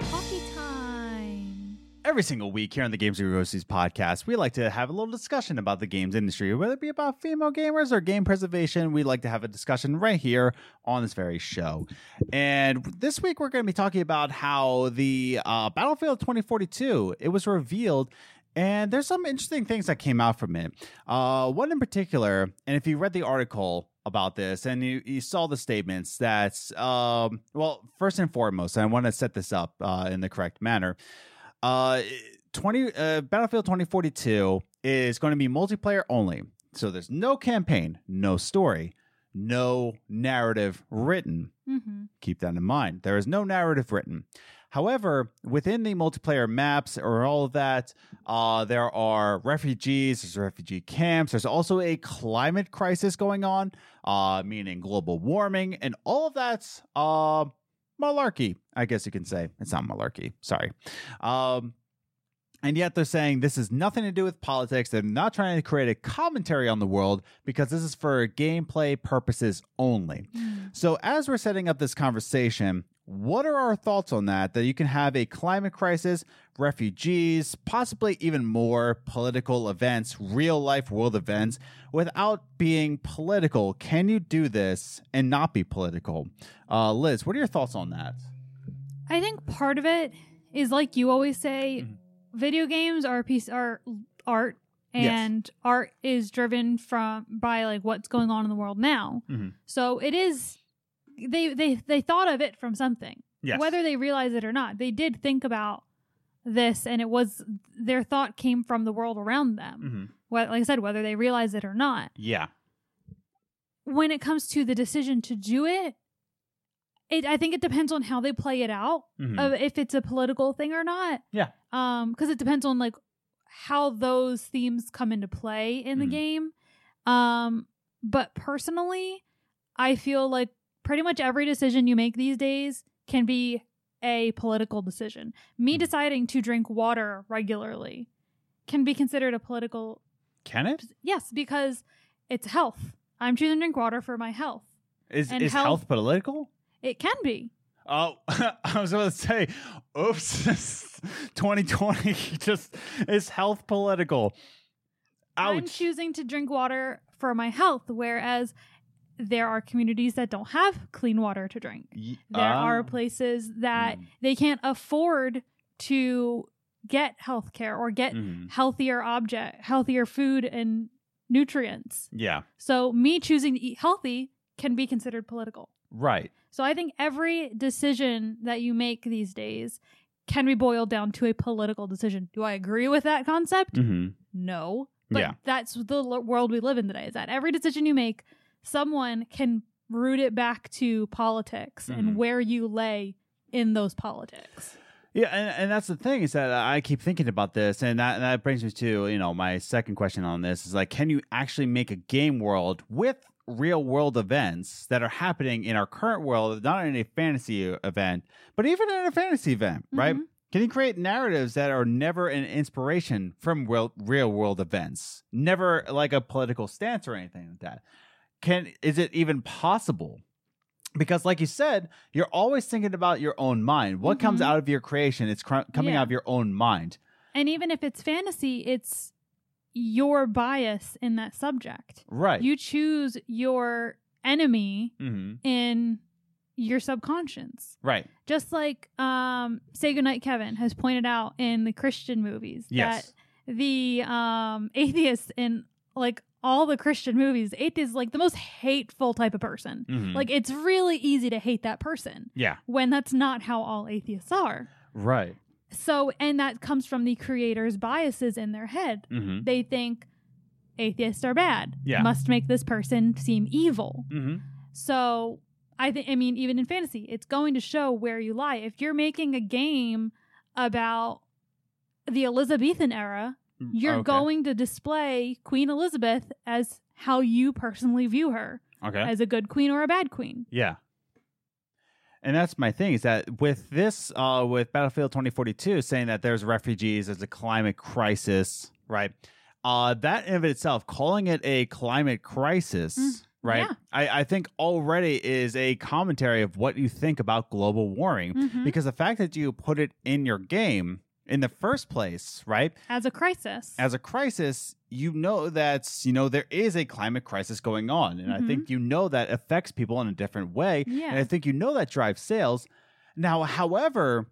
Speaker 2: Coffee time.
Speaker 1: Every single week here on the Games and Roasties podcast, we like to have a little discussion about the games industry, whether it be about female gamers or game preservation. We like to have a discussion right here on this very show. And this week, we're going to be talking about how the uh, Battlefield 2042 it was revealed. And there's some interesting things that came out from it. Uh, one in particular, and if you read the article about this and you, you saw the statements that's, um, well, first and foremost, I want to set this up uh, in the correct manner. Uh, 20 uh, Battlefield 2042 is going to be multiplayer only. So there's no campaign, no story, no narrative written.
Speaker 2: hmm
Speaker 1: Keep that in mind. There is no narrative written. However, within the multiplayer maps or all of that, uh, there are refugees, there's refugee camps, there's also a climate crisis going on, uh, meaning global warming, and all of that's uh, malarkey, I guess you can say. It's not malarkey, sorry. Um, and yet they're saying this has nothing to do with politics. They're not trying to create a commentary on the world because this is for gameplay purposes only. So, as we're setting up this conversation, what are our thoughts on that? That you can have a climate crisis, refugees, possibly even more political events, real life world events, without being political. Can you do this and not be political? Uh, Liz, what are your thoughts on that?
Speaker 2: I think part of it is like you always say,
Speaker 1: Mhm.
Speaker 2: video games are a piece are art
Speaker 1: Yes.
Speaker 2: and art is driven from by like what's going on in the world now.
Speaker 1: Mhm.
Speaker 2: So it is they they they thought of it from something.
Speaker 1: Yes.
Speaker 2: Whether they realize it or not. They did think about this and it was their thought came from the world around them.
Speaker 1: Mhm.
Speaker 2: What like I said whether they realize it or not.
Speaker 1: Yeah.
Speaker 2: when it comes to the decision to do it, it I think it depends on how they play it out,
Speaker 1: Mhm.
Speaker 2: of if it's a political thing or not.
Speaker 1: Yeah.
Speaker 2: Um, because it depends on like how those themes come into play in the
Speaker 1: Mhm.
Speaker 2: game. Um, but personally, I feel like pretty much every decision you make these days can be a political decision. Me
Speaker 1: Mhm.
Speaker 2: deciding to drink water regularly can be considered a political
Speaker 1: Can it?
Speaker 2: yes, because it's health. I'm choosing to drink water for my health.
Speaker 1: Is,
Speaker 2: And
Speaker 1: is
Speaker 2: health-
Speaker 1: health political?
Speaker 2: It can be.
Speaker 1: Oh, I was about to say, oops, 2020 just is health political.
Speaker 2: I'm choosing to drink water for my health, whereas there are communities that don't have clean water to drink. There
Speaker 1: ah.
Speaker 2: are places that
Speaker 1: Mm.
Speaker 2: they can't afford to get health care or get
Speaker 1: Mhm.
Speaker 2: healthier object, healthier food and nutrients.
Speaker 1: Yeah,
Speaker 2: So me choosing to eat healthy can be considered political.
Speaker 1: right.
Speaker 2: So I think every decision that you make these days can be boiled down to a political decision. Do I agree with that concept?
Speaker 1: Mm-hmm.
Speaker 2: No. But
Speaker 1: Yeah.
Speaker 2: that's the l- world we live in today. Is that every decision you make, someone can root it back to politics
Speaker 1: Mhm.
Speaker 2: and where you lay in those politics.
Speaker 1: Yeah, and, and that's the thing is that I keep thinking about this, and that, and that brings me to you know my second question on this is like, can you actually make a game world with real world events that are happening in our current world, not in a fantasy event, but even in a fantasy event, right?
Speaker 2: Mhm.
Speaker 1: Can you create narratives that are never an inspiration from real, real world events? Never like a political stance or anything like that. Can is it even possible? Because, like you said, you're always thinking about your own mind. What comes
Speaker 2: Mhm.
Speaker 1: out of your creation, it's cr- coming
Speaker 2: Yeah.
Speaker 1: out of your own mind.
Speaker 2: And even if it's fantasy, it's your bias in that subject.
Speaker 1: Right.
Speaker 2: You choose your enemy
Speaker 1: hmm
Speaker 2: in your subconscious.
Speaker 1: Right.
Speaker 2: Just like um, Say Goodnight Kevin has pointed out in the Christian movies
Speaker 1: Yes.
Speaker 2: that the um, atheists in like all the Christian movies, it is like the most hateful type of person.
Speaker 1: Mhm.
Speaker 2: Like it's really easy to hate that person
Speaker 1: yeah.
Speaker 2: when that's not how all atheists are.
Speaker 1: Right.
Speaker 2: So, and that comes from the creator's biases in their head.
Speaker 1: hmm
Speaker 2: They think atheists are bad.
Speaker 1: Yeah.
Speaker 2: Must make this person seem evil.
Speaker 1: hmm
Speaker 2: So, I think, I mean, even in fantasy, it's going to show where you lie. If you're making a game about the Elizabethan era, you're
Speaker 1: Okay.
Speaker 2: going to display Queen Elizabeth as how you personally view her
Speaker 1: Okay.
Speaker 2: as a good queen or a bad queen.
Speaker 1: Yeah. And that's my thing is that with this, uh, with Battlefield 2042 saying that there's refugees, there's a climate crisis, right? Uh, that in of itself, calling it a climate crisis,
Speaker 2: Mm,
Speaker 1: right?
Speaker 2: yeah.
Speaker 1: I, I think already is a commentary of what you think about global warming
Speaker 2: Mhm.
Speaker 1: because the fact that you put it in your game in the first place, right?
Speaker 2: As a crisis.
Speaker 1: as a crisis, you know that you know there is a climate crisis going on, and I think you know that affects people in a different way,
Speaker 2: Yeah.
Speaker 1: and I think you know that drives sales. Now, however,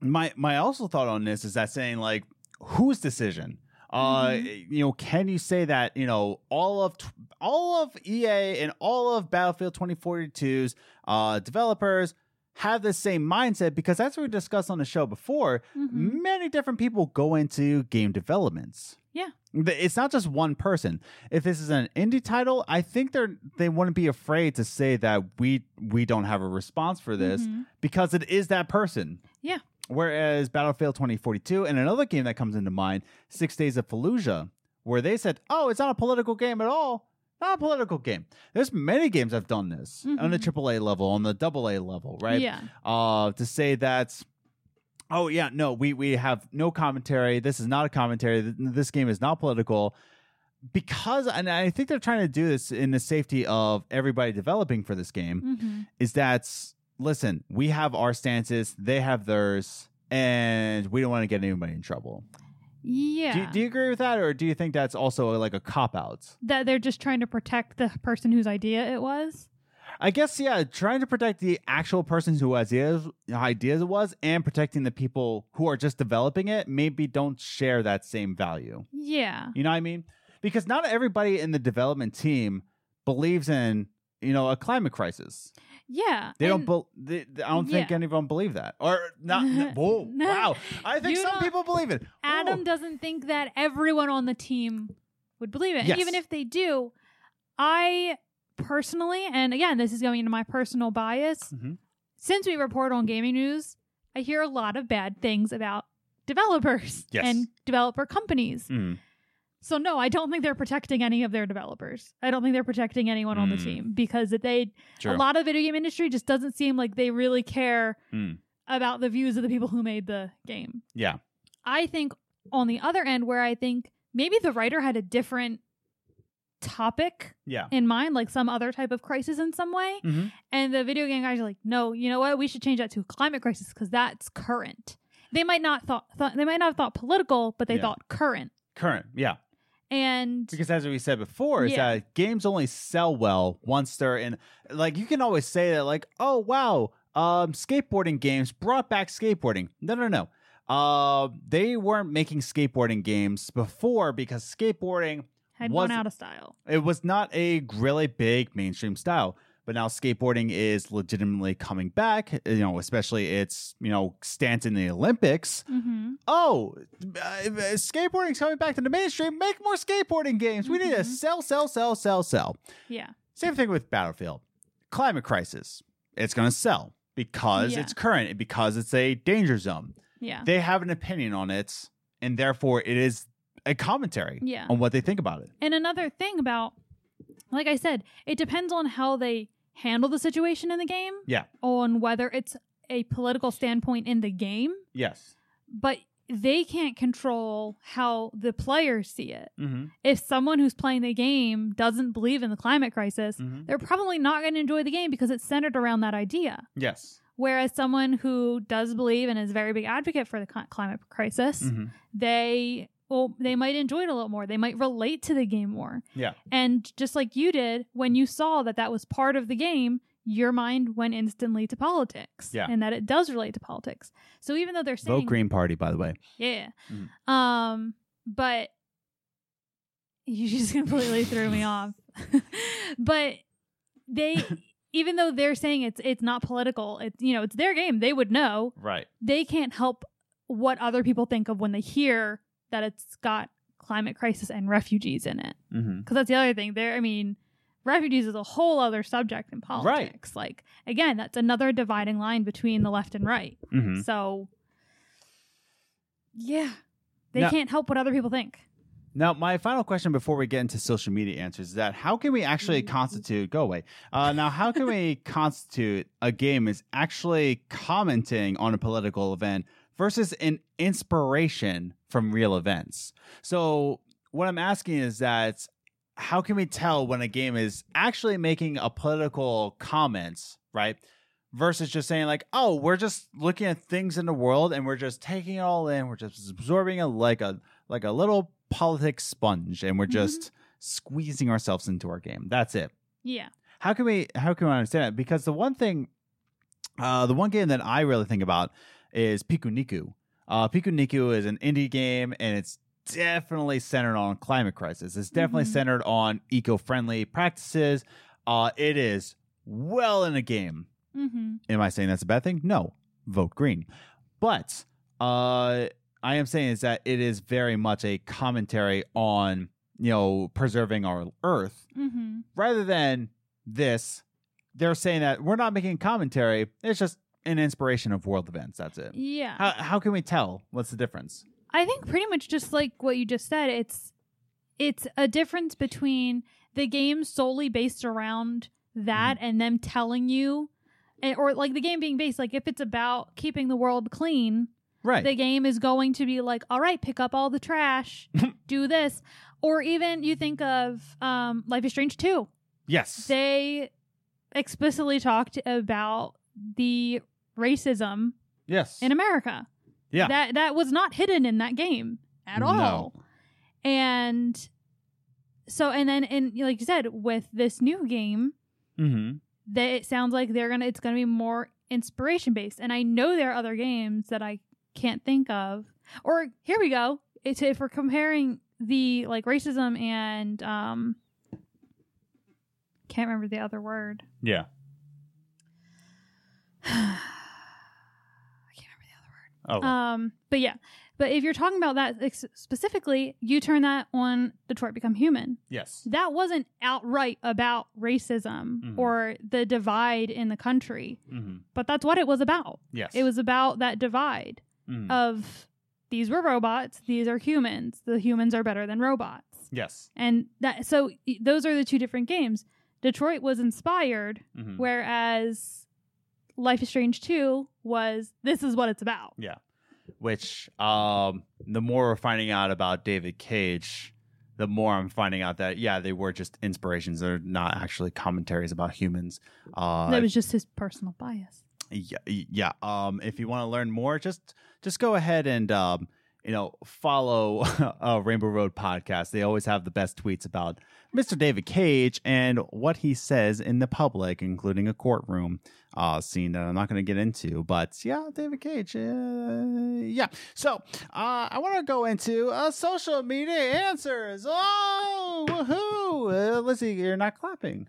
Speaker 1: my my also thought on this is that saying like whose decision. Uh, you know, can you say that you know all of all of EA and all of Battlefield 2042's uh, developers have the same mindset? Because as we discussed on the show before,
Speaker 2: Mhm.
Speaker 1: many different people go into game developments.
Speaker 2: Yeah.
Speaker 1: It's not just one person. If this is an indie title, I think they're they wouldn't be afraid to say that we we don't have a response for this
Speaker 2: Mhm.
Speaker 1: because it is that person.
Speaker 2: Yeah.
Speaker 1: Whereas Battlefield 2042 and another game that comes into mind, Six Days of Fallujah, where they said, "Oh, it's not a political game at all." Not a political game. There's many games I've done this on the. AAA level, on the AA level, right?
Speaker 2: Yeah.
Speaker 1: uh, to say that, oh yeah, no, we we have no commentary. This is not a commentary. This game is not political. Because, and I think they're trying to do this in the safety of everybody developing for this game,
Speaker 2: hmm
Speaker 1: is that listen, we have our stances, they have theirs, and we don't want to get anybody in trouble.
Speaker 2: Yeah.
Speaker 1: Do, do you agree with that, or do you think that's also like a cop out?
Speaker 2: that they're just trying to protect the person whose idea it was.
Speaker 1: I guess yeah, trying to protect the actual person who ideas ideas it was, and protecting the people who are just developing it, maybe don't share that same value.
Speaker 2: Yeah.
Speaker 1: You know what I mean? Because not everybody in the development team believes in you know a climate crisis.
Speaker 2: Yeah.
Speaker 1: They don't. Be- they, they- I don't think
Speaker 2: Yeah.
Speaker 1: any of them believe that, or not. whoa, wow! I think
Speaker 2: You
Speaker 1: some people believe it.
Speaker 2: Adam
Speaker 1: Whoa.
Speaker 2: doesn't think that everyone on the team would believe it. And
Speaker 1: Yes.
Speaker 2: even if they do, I personally, and again, this is going into my personal bias,
Speaker 1: Mhm.
Speaker 2: since we report on gaming news, I hear a lot of bad things about developers
Speaker 1: Yes.
Speaker 2: and developer companies.
Speaker 1: Mm.
Speaker 2: So no, I don't think they're protecting any of their developers. I don't think they're protecting anyone on the
Speaker 1: Mm.
Speaker 2: team because they
Speaker 1: True.
Speaker 2: a lot of the video game industry just doesn't seem like they really care
Speaker 1: Mm.
Speaker 2: about the views of the people who made the game.
Speaker 1: Yeah.
Speaker 2: I think on the other end where I think maybe the writer had a different topic
Speaker 1: Yeah.
Speaker 2: in mind, like some other type of crisis in some way,
Speaker 1: Mhm.
Speaker 2: and the video game guys are like, "No, you know what? We should change that to a climate crisis because that's current." They might not thought, thought they might not have thought political, but they
Speaker 1: Yeah.
Speaker 2: thought current.
Speaker 1: Current. Yeah.
Speaker 2: And
Speaker 1: Because as we said before, is
Speaker 2: Yeah.
Speaker 1: that games only sell well once they're in. Like you can always say that, like, oh wow, um, skateboarding games brought back skateboarding. No, no, no. Uh, they weren't making skateboarding games before because skateboarding
Speaker 2: had
Speaker 1: was-
Speaker 2: gone out of style.
Speaker 1: it was not a really big mainstream style. But now skateboarding is legitimately coming back. You know, especially its you know stance in the Olympics.
Speaker 2: Mm-hmm.
Speaker 1: oh, uh, skateboarding's coming back to the mainstream. Make more skateboarding games. We need to
Speaker 2: Mhm.
Speaker 1: sell, sell, sell, sell, sell.
Speaker 2: Yeah.
Speaker 1: Same thing with Battlefield. Climate crisis. It's going to sell because
Speaker 2: Yeah.
Speaker 1: it's current and because it's a danger zone.
Speaker 2: Yeah.
Speaker 1: They have an opinion on it, and therefore it is a commentary
Speaker 2: Yeah.
Speaker 1: on what they think about it.
Speaker 2: And another thing about like I said, it depends on how they handle the situation in the game,
Speaker 1: Yeah.
Speaker 2: on whether it's a political standpoint in the game,
Speaker 1: Yes.
Speaker 2: but they can't control how the players see it.
Speaker 1: Mm-hmm.
Speaker 2: If someone who's playing the game doesn't believe in the climate crisis,
Speaker 1: Mhm.
Speaker 2: they're probably not going to enjoy the game because it's centered around that idea.
Speaker 1: Yes.
Speaker 2: Whereas someone who does believe and is a very big advocate for the climate crisis,
Speaker 1: Mm-hmm.
Speaker 2: they well, they might enjoy it a little more. They might relate to the game more.
Speaker 1: Yeah.
Speaker 2: And just like you did, when you saw that that was part of the game, your mind went instantly to politics.
Speaker 1: Yeah.
Speaker 2: And that it does relate to politics. So even though they're saying
Speaker 1: Vote Green Party, by the way.
Speaker 2: yeah.
Speaker 1: Mhm.
Speaker 2: Um, but you just completely threw me off. but they even though they're saying it's it's not political, it's you know, it's their game, they would know.
Speaker 1: Right.
Speaker 2: They can't help what other people think of when they hear that it's got climate crisis and refugees in it.
Speaker 1: Mm-hmm.
Speaker 2: Because that's the other thing. There I mean, refugees is a whole other subject in politics. Like again, that's another dividing line between the left and right.
Speaker 1: Mm-hmm.
Speaker 2: So, yeah, they
Speaker 1: Now-
Speaker 2: can't help what other people think.
Speaker 1: Now, my final question before we get into social media answers is that how can we actually constitute, go away. Uh, now, how can we constitute a game is actually commenting on a political event versus an inspiration from real events? So, what I'm asking is that how can we tell when a game is actually making a political comment, right? Versus just saying, like, oh, we're just looking at things in the world and we're just taking it all in. We're just absorbing it like a like a little politics sponge and we're just squeezing ourselves into our game. That's it.
Speaker 2: Yeah.
Speaker 1: How can we how can we understand it? Because the one thing uh the one game that I really think about is Pikuniku. Uh Pikuniku is an indie game and it's definitely centered on climate crisis. It's definitely
Speaker 2: Mhm.
Speaker 1: centered on eco-friendly practices. Uh it is well in a game.
Speaker 2: Mm-hmm.
Speaker 1: Am I saying that's a bad thing? No. Vote green. But uh I am saying is that it is very much a commentary on, you know, preserving our earth
Speaker 2: Mm-hmm.
Speaker 1: rather than this. They're saying that we're not making commentary. It's just an inspiration of world events. That's it.
Speaker 2: Yeah.
Speaker 1: How, how can we tell? What's the difference?
Speaker 2: I think pretty much just like what you just said, it's it's a difference between the game solely based around that
Speaker 1: Mm-hmm.
Speaker 2: and them telling you and, or like the game being based like if it's about keeping the world clean,
Speaker 1: Right.
Speaker 2: the game is going to be like, all right, pick up all the trash, do this. Or even you think of um, Life is Strange 2.
Speaker 1: yes.
Speaker 2: They explicitly talked about the racism
Speaker 1: yes.
Speaker 2: in America.
Speaker 1: Yeah.
Speaker 2: That that was not hidden in that game at
Speaker 1: No.
Speaker 2: all. And so and then and like you said, with this new game,
Speaker 1: mm-hmm.
Speaker 2: that it sounds like they're gonna it's gonna be more inspiration based. And I know there are other games that I can't think of. Or here we go. It's if we're comparing the like racism and um can't remember the other word.
Speaker 1: Yeah.
Speaker 2: I can't remember the other word.
Speaker 1: Oh.
Speaker 2: Um, but yeah, but if you're talking about that ex- specifically, you turn that on Detroit Become Human.
Speaker 1: yes.
Speaker 2: That wasn't outright about racism
Speaker 1: Mhm.
Speaker 2: or the divide in the country,
Speaker 1: Mm-hmm.
Speaker 2: but that's what it was about.
Speaker 1: Yes.
Speaker 2: It was about that divide
Speaker 1: Mhm.
Speaker 2: of these were robots, these are humans. The humans are better than robots.
Speaker 1: yes.
Speaker 2: And that so those are the two different games. Detroit was inspired,
Speaker 1: Mhm.
Speaker 2: whereas Life is Strange 2 was this is what it's about.
Speaker 1: Yeah. Which um the more we're finding out about David Cage, the more I'm finding out that yeah, they were just inspirations. They're not actually commentaries about humans. Uh
Speaker 2: that was just his personal bias.
Speaker 1: yeah, yeah. Um if you want to learn more, just just go ahead and um you know, follow uh, Rainbow Road podcast. They always have the best tweets about Mr. David Cage and what he says in the public, including a courtroom uh, scene that I'm not going to get into. But yeah, David Cage. Uh, yeah. So uh, I want to go into uh, social media answers. Oh, woohoo. Uh, Lizzie, you're not clapping.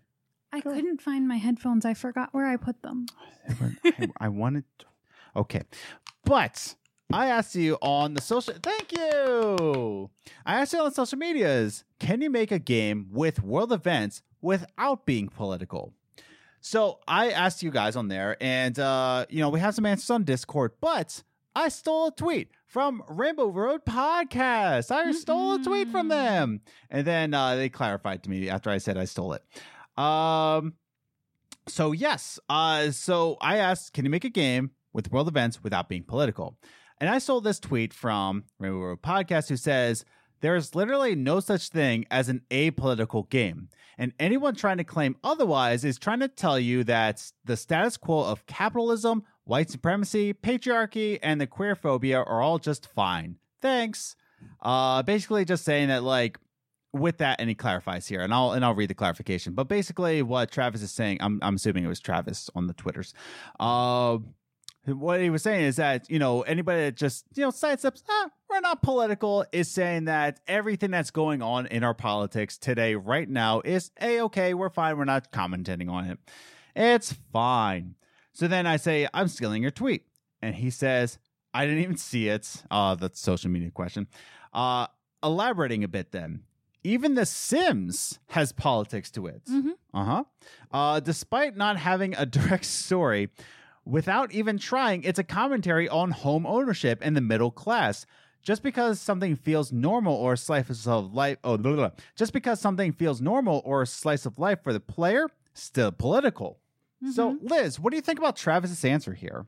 Speaker 2: I couldn't find my headphones. I forgot where I put them.
Speaker 1: I, I wanted. Okay, but I asked you on the social. Thank you. I asked you on social medias. Can you make a game with world events without being political? So I asked you guys on there, and uh, you know we have some answers on Discord, but I stole a tweet from Rainbow Road Podcast. I stole a tweet from
Speaker 2: Mhm.
Speaker 1: them. And then uh, they clarified to me after I said I stole it. Um, so, yes. Uh, so I asked, can you make a game with world events without being political? And I stole this tweet from Rainbow Road Podcast who says, there is literally no such thing as an apolitical game. And anyone trying to claim otherwise is trying to tell you that the status quo of capitalism, white supremacy, patriarchy, and the queer phobia are all just fine. Thanks. Uh, basically, just saying that, like, with that, and he clarifies here, and I'll and I'll read the clarification. But basically, what Travis is saying, I'm I'm assuming it was Travis on the twitters. Uh, what he was saying is that you know anybody that just you know sidesteps, ah, we're not political, is saying that everything that's going on in our politics today, right now, is a okay. We're fine. We're not commenting on it. It's fine. So then I say, I'm stealing your tweet, and he says, I didn't even see it. Uh, that's social media question. Uh, elaborating a bit then. Even The Sims has politics to it.
Speaker 2: Mhm.
Speaker 1: Uh-huh. Uh Despite not having a direct story, without even trying, it's a commentary on home ownership and the middle class. Just because something feels normal or a slice of life, oh, blah, blah, blah. just because something feels normal or a slice of life for the player, still political. So, Liz, what do you think about Travis's answer here?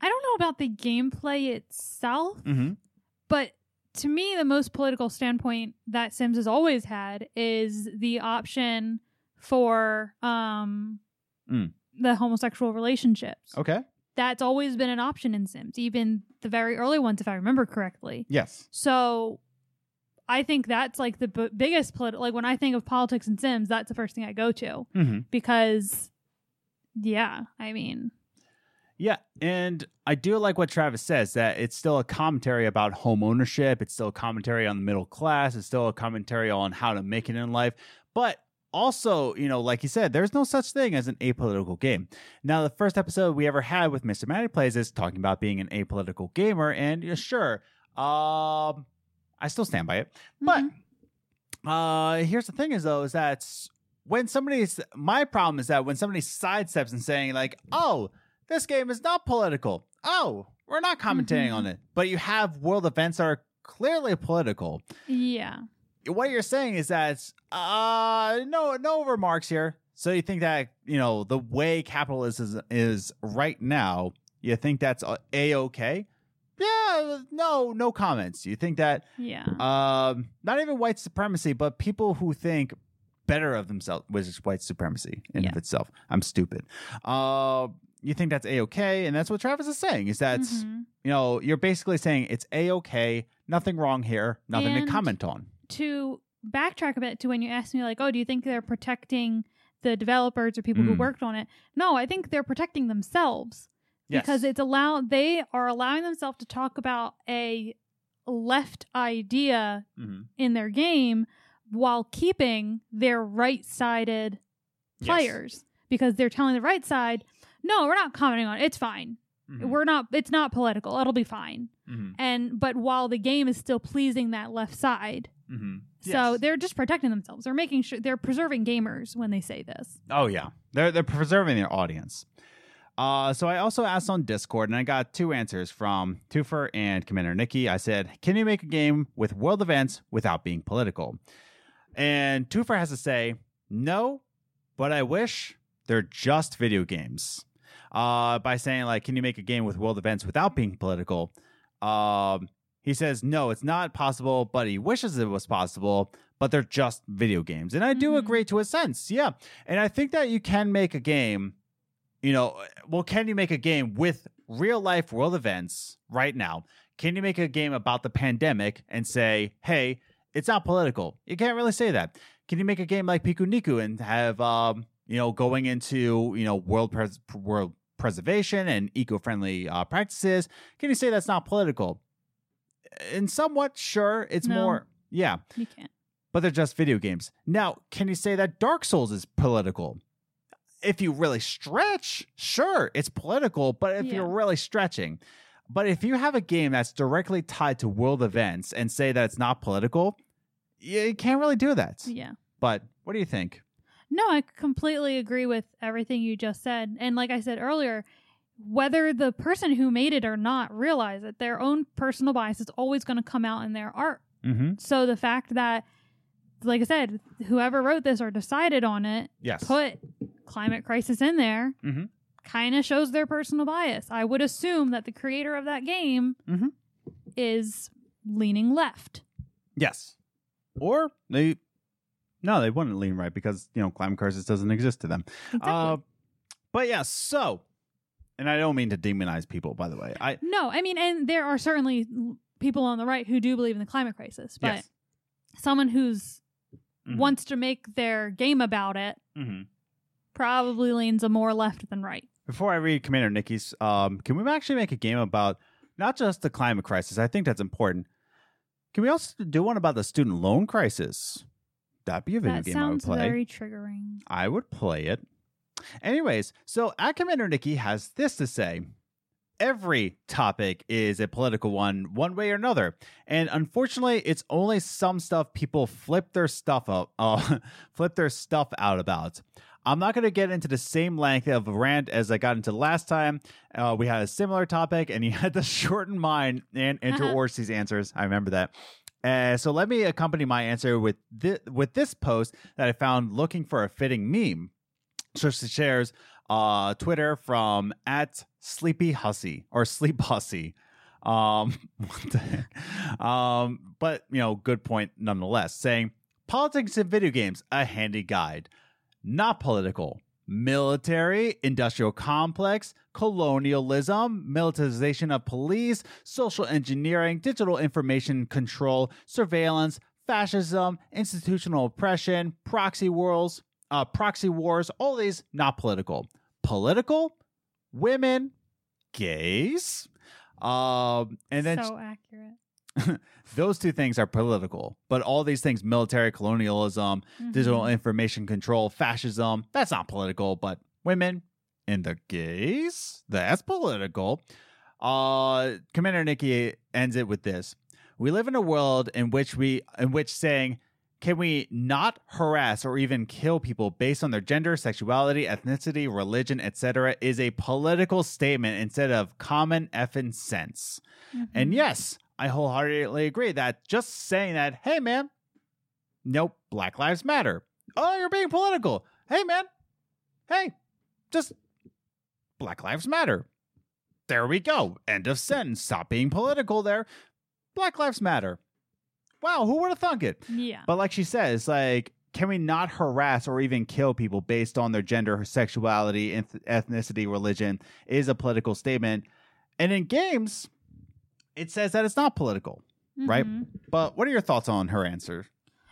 Speaker 2: I don't know about the gameplay itself,
Speaker 1: Mm-hmm.
Speaker 2: but to me, the most political standpoint that Sims has always had is the option for um
Speaker 1: Mm.
Speaker 2: The homosexual relationships.
Speaker 1: Okay.
Speaker 2: That's always been an option in Sims, even the very early ones, if I remember correctly.
Speaker 1: Yes.
Speaker 2: So I think that's like the b- biggest political. Like when I think of politics and Sims, that's the first thing I go to
Speaker 1: Mm-hmm.
Speaker 2: because, yeah, I mean,
Speaker 1: Yeah, and I do like what Travis says that it's still a commentary about home ownership. It's still a commentary on the middle class. It's still a commentary on how to make it in life. But also, you know, like you said, there's no such thing as an apolitical game. Now, the first episode we ever had with Mr. Matty Plays is talking about being an apolitical gamer, and yeah, sure, um, I still stand by it. But uh, here's the thing: is though, is that when somebody's my problem is that when somebody sidesteps and saying like, "Oh, this game is not political," oh, we're not commentating
Speaker 2: Mhm.
Speaker 1: on it, but you have world events that are clearly political.
Speaker 2: yeah,
Speaker 1: What you're saying is that uh, no, no remarks here. So you think that you know the way capitalism is is right now, you think that's a okay? Yeah, no, no comments. You think that
Speaker 2: yeah,
Speaker 1: um, not even white supremacy, but people who think better of themselves, which is white supremacy in
Speaker 2: Yeah.
Speaker 1: of itself. I'm stupid. Uh, you think that's a okay, and that's what Travis is saying. Is that
Speaker 2: Mhm.
Speaker 1: you know you're basically saying it's a okay, nothing wrong here, nothing
Speaker 2: And-
Speaker 1: to comment on.
Speaker 2: To backtrack a bit to when you asked me like, "Oh, do you think they're protecting the developers or people who
Speaker 1: Mm.
Speaker 2: worked on it?" No, I think they're protecting themselves
Speaker 1: Yes.
Speaker 2: because it's allow they are allowing themselves to talk about a left idea
Speaker 1: Mhm.
Speaker 2: in their game while keeping their right-sided
Speaker 1: Yes.
Speaker 2: players because they're telling the right side, "No, we're not commenting on it. It's fine.
Speaker 1: Mhm.
Speaker 2: We're not it's not political. It'll be fine."
Speaker 1: Mhm.
Speaker 2: And but while the game is still pleasing that left side,
Speaker 1: Mhm.
Speaker 2: so
Speaker 1: Yes.
Speaker 2: they're just protecting themselves. They're making sure they're preserving gamers when they say this.
Speaker 1: Oh yeah, they're they're preserving their audience. Uh, so I also asked on Discord, and I got two answers from Twofer and Commander Nikki. I said, "Can you make a game with world events without being political?" And Twofer has to say, "No, but I wish they're just video games." Uh, by saying like, "Can you make a game with world events without being political?" Um, he says, "No, it's not possible, but he wishes it was possible." But they're just video games, and I do
Speaker 2: Mhm.
Speaker 1: agree to a sense. Yeah, and I think that you can make a game, you know, well, can you make a game with real life world events right now? Can you make a game about the pandemic and say, hey, it's not political? You can't really say that. Can you make a game like Pikuniku and have, um, you know, going into, you know, world, pres- world preservation and eco friendly uh, practices? Can you say that's not political? In somewhat, sure. It's
Speaker 2: No.
Speaker 1: more, yeah
Speaker 2: You can't.
Speaker 1: but they're just video games. Now, can you say that Dark Souls is political? If you really stretch, sure, it's political, but if
Speaker 2: Yeah.
Speaker 1: you're really stretching. But if you have a game that's directly tied to world events and say that it's not political, you can't really do that.
Speaker 2: Yeah.
Speaker 1: But what do you think?
Speaker 2: No, I completely agree with everything you just said. And like I said earlier, whether the person who made it or not realize that their own personal bias is always going to come out in their art.
Speaker 1: Mm-hmm.
Speaker 2: So the fact that, like I said, whoever wrote this or decided on it
Speaker 1: Yes.
Speaker 2: put climate crisis in there
Speaker 1: Mhm.
Speaker 2: kind of shows their personal bias. I would assume that the creator of that game
Speaker 1: Mhm.
Speaker 2: is leaning left.
Speaker 1: Yes. Or they no, they wouldn't lean right because you know climate crisis doesn't exist to them.
Speaker 2: Exactly.
Speaker 1: Uh, but yeah, so, and I don't mean to demonize people, by the way. I
Speaker 2: no, I mean, and there are certainly people on the right who do believe in the climate crisis, but
Speaker 1: yes.
Speaker 2: someone who's
Speaker 1: Mhm.
Speaker 2: wants to make their game about it
Speaker 1: Mhm.
Speaker 2: probably leans a more left than right.
Speaker 1: Before I read Commander Nikki's, um, can we actually make a game about not just the climate crisis? I think that's important. Can we also do one about the student loan crisis? That'd be a video
Speaker 2: that
Speaker 1: game I would
Speaker 2: sounds
Speaker 1: play.
Speaker 2: very triggering.
Speaker 1: I would play it. Anyways, so Commander Nikki has this to say. Every topic is a political one, one way or another. And unfortunately, it's only some stuff people flip their stuff up, uh, flip their stuff out about. I'm not going to get into the same length of a rant as I got into last time. Uh, we had a similar topic, and you had to shorten mine and enter
Speaker 2: Uh-huh.
Speaker 1: Orsi's answers. I remember that. Uh, so let me accompany my answer with thi- with this post that I found looking for a fitting meme. She shares uh, Twitter from at Sleepy Hussy or Sleep Hussy. Um? Um, but you know, good point nonetheless. Saying politics in video games, a handy guide, not political. Military, industrial complex, colonialism, militarization of police, social engineering, digital information control, surveillance, fascism, institutional oppression, proxy wars, uh, proxy wars, all these not political. Political, women, gays, um, and then
Speaker 2: so accurate.
Speaker 1: those two things are political. But all these things, military, colonialism, digital
Speaker 2: Mhm.
Speaker 1: information control, fascism, that's not political. But women and the gays, that's political. Uh, Commander Nikki ends it with this: We live in a world in which we, in which saying, "Can we not harass or even kill people based on their gender, sexuality, ethnicity, religion, etc." is a political statement instead of common effing sense. And
Speaker 2: Mhm.
Speaker 1: yes, I wholeheartedly agree that just saying that, hey man, nope, Black Lives Matter. Oh, you're being political. Hey man, hey, just Black Lives Matter. There we go. End of sentence. Stop being political there. Black Lives Matter. Wow, who would have thunk it?
Speaker 2: yeah.
Speaker 1: But like she says, like, can we not harass or even kill people based on their gender, sexuality, eth- ethnicity, religion? Is a political statement. And in games, it says that it's not political. right?
Speaker 2: Mhm.
Speaker 1: But what are your thoughts on her answer?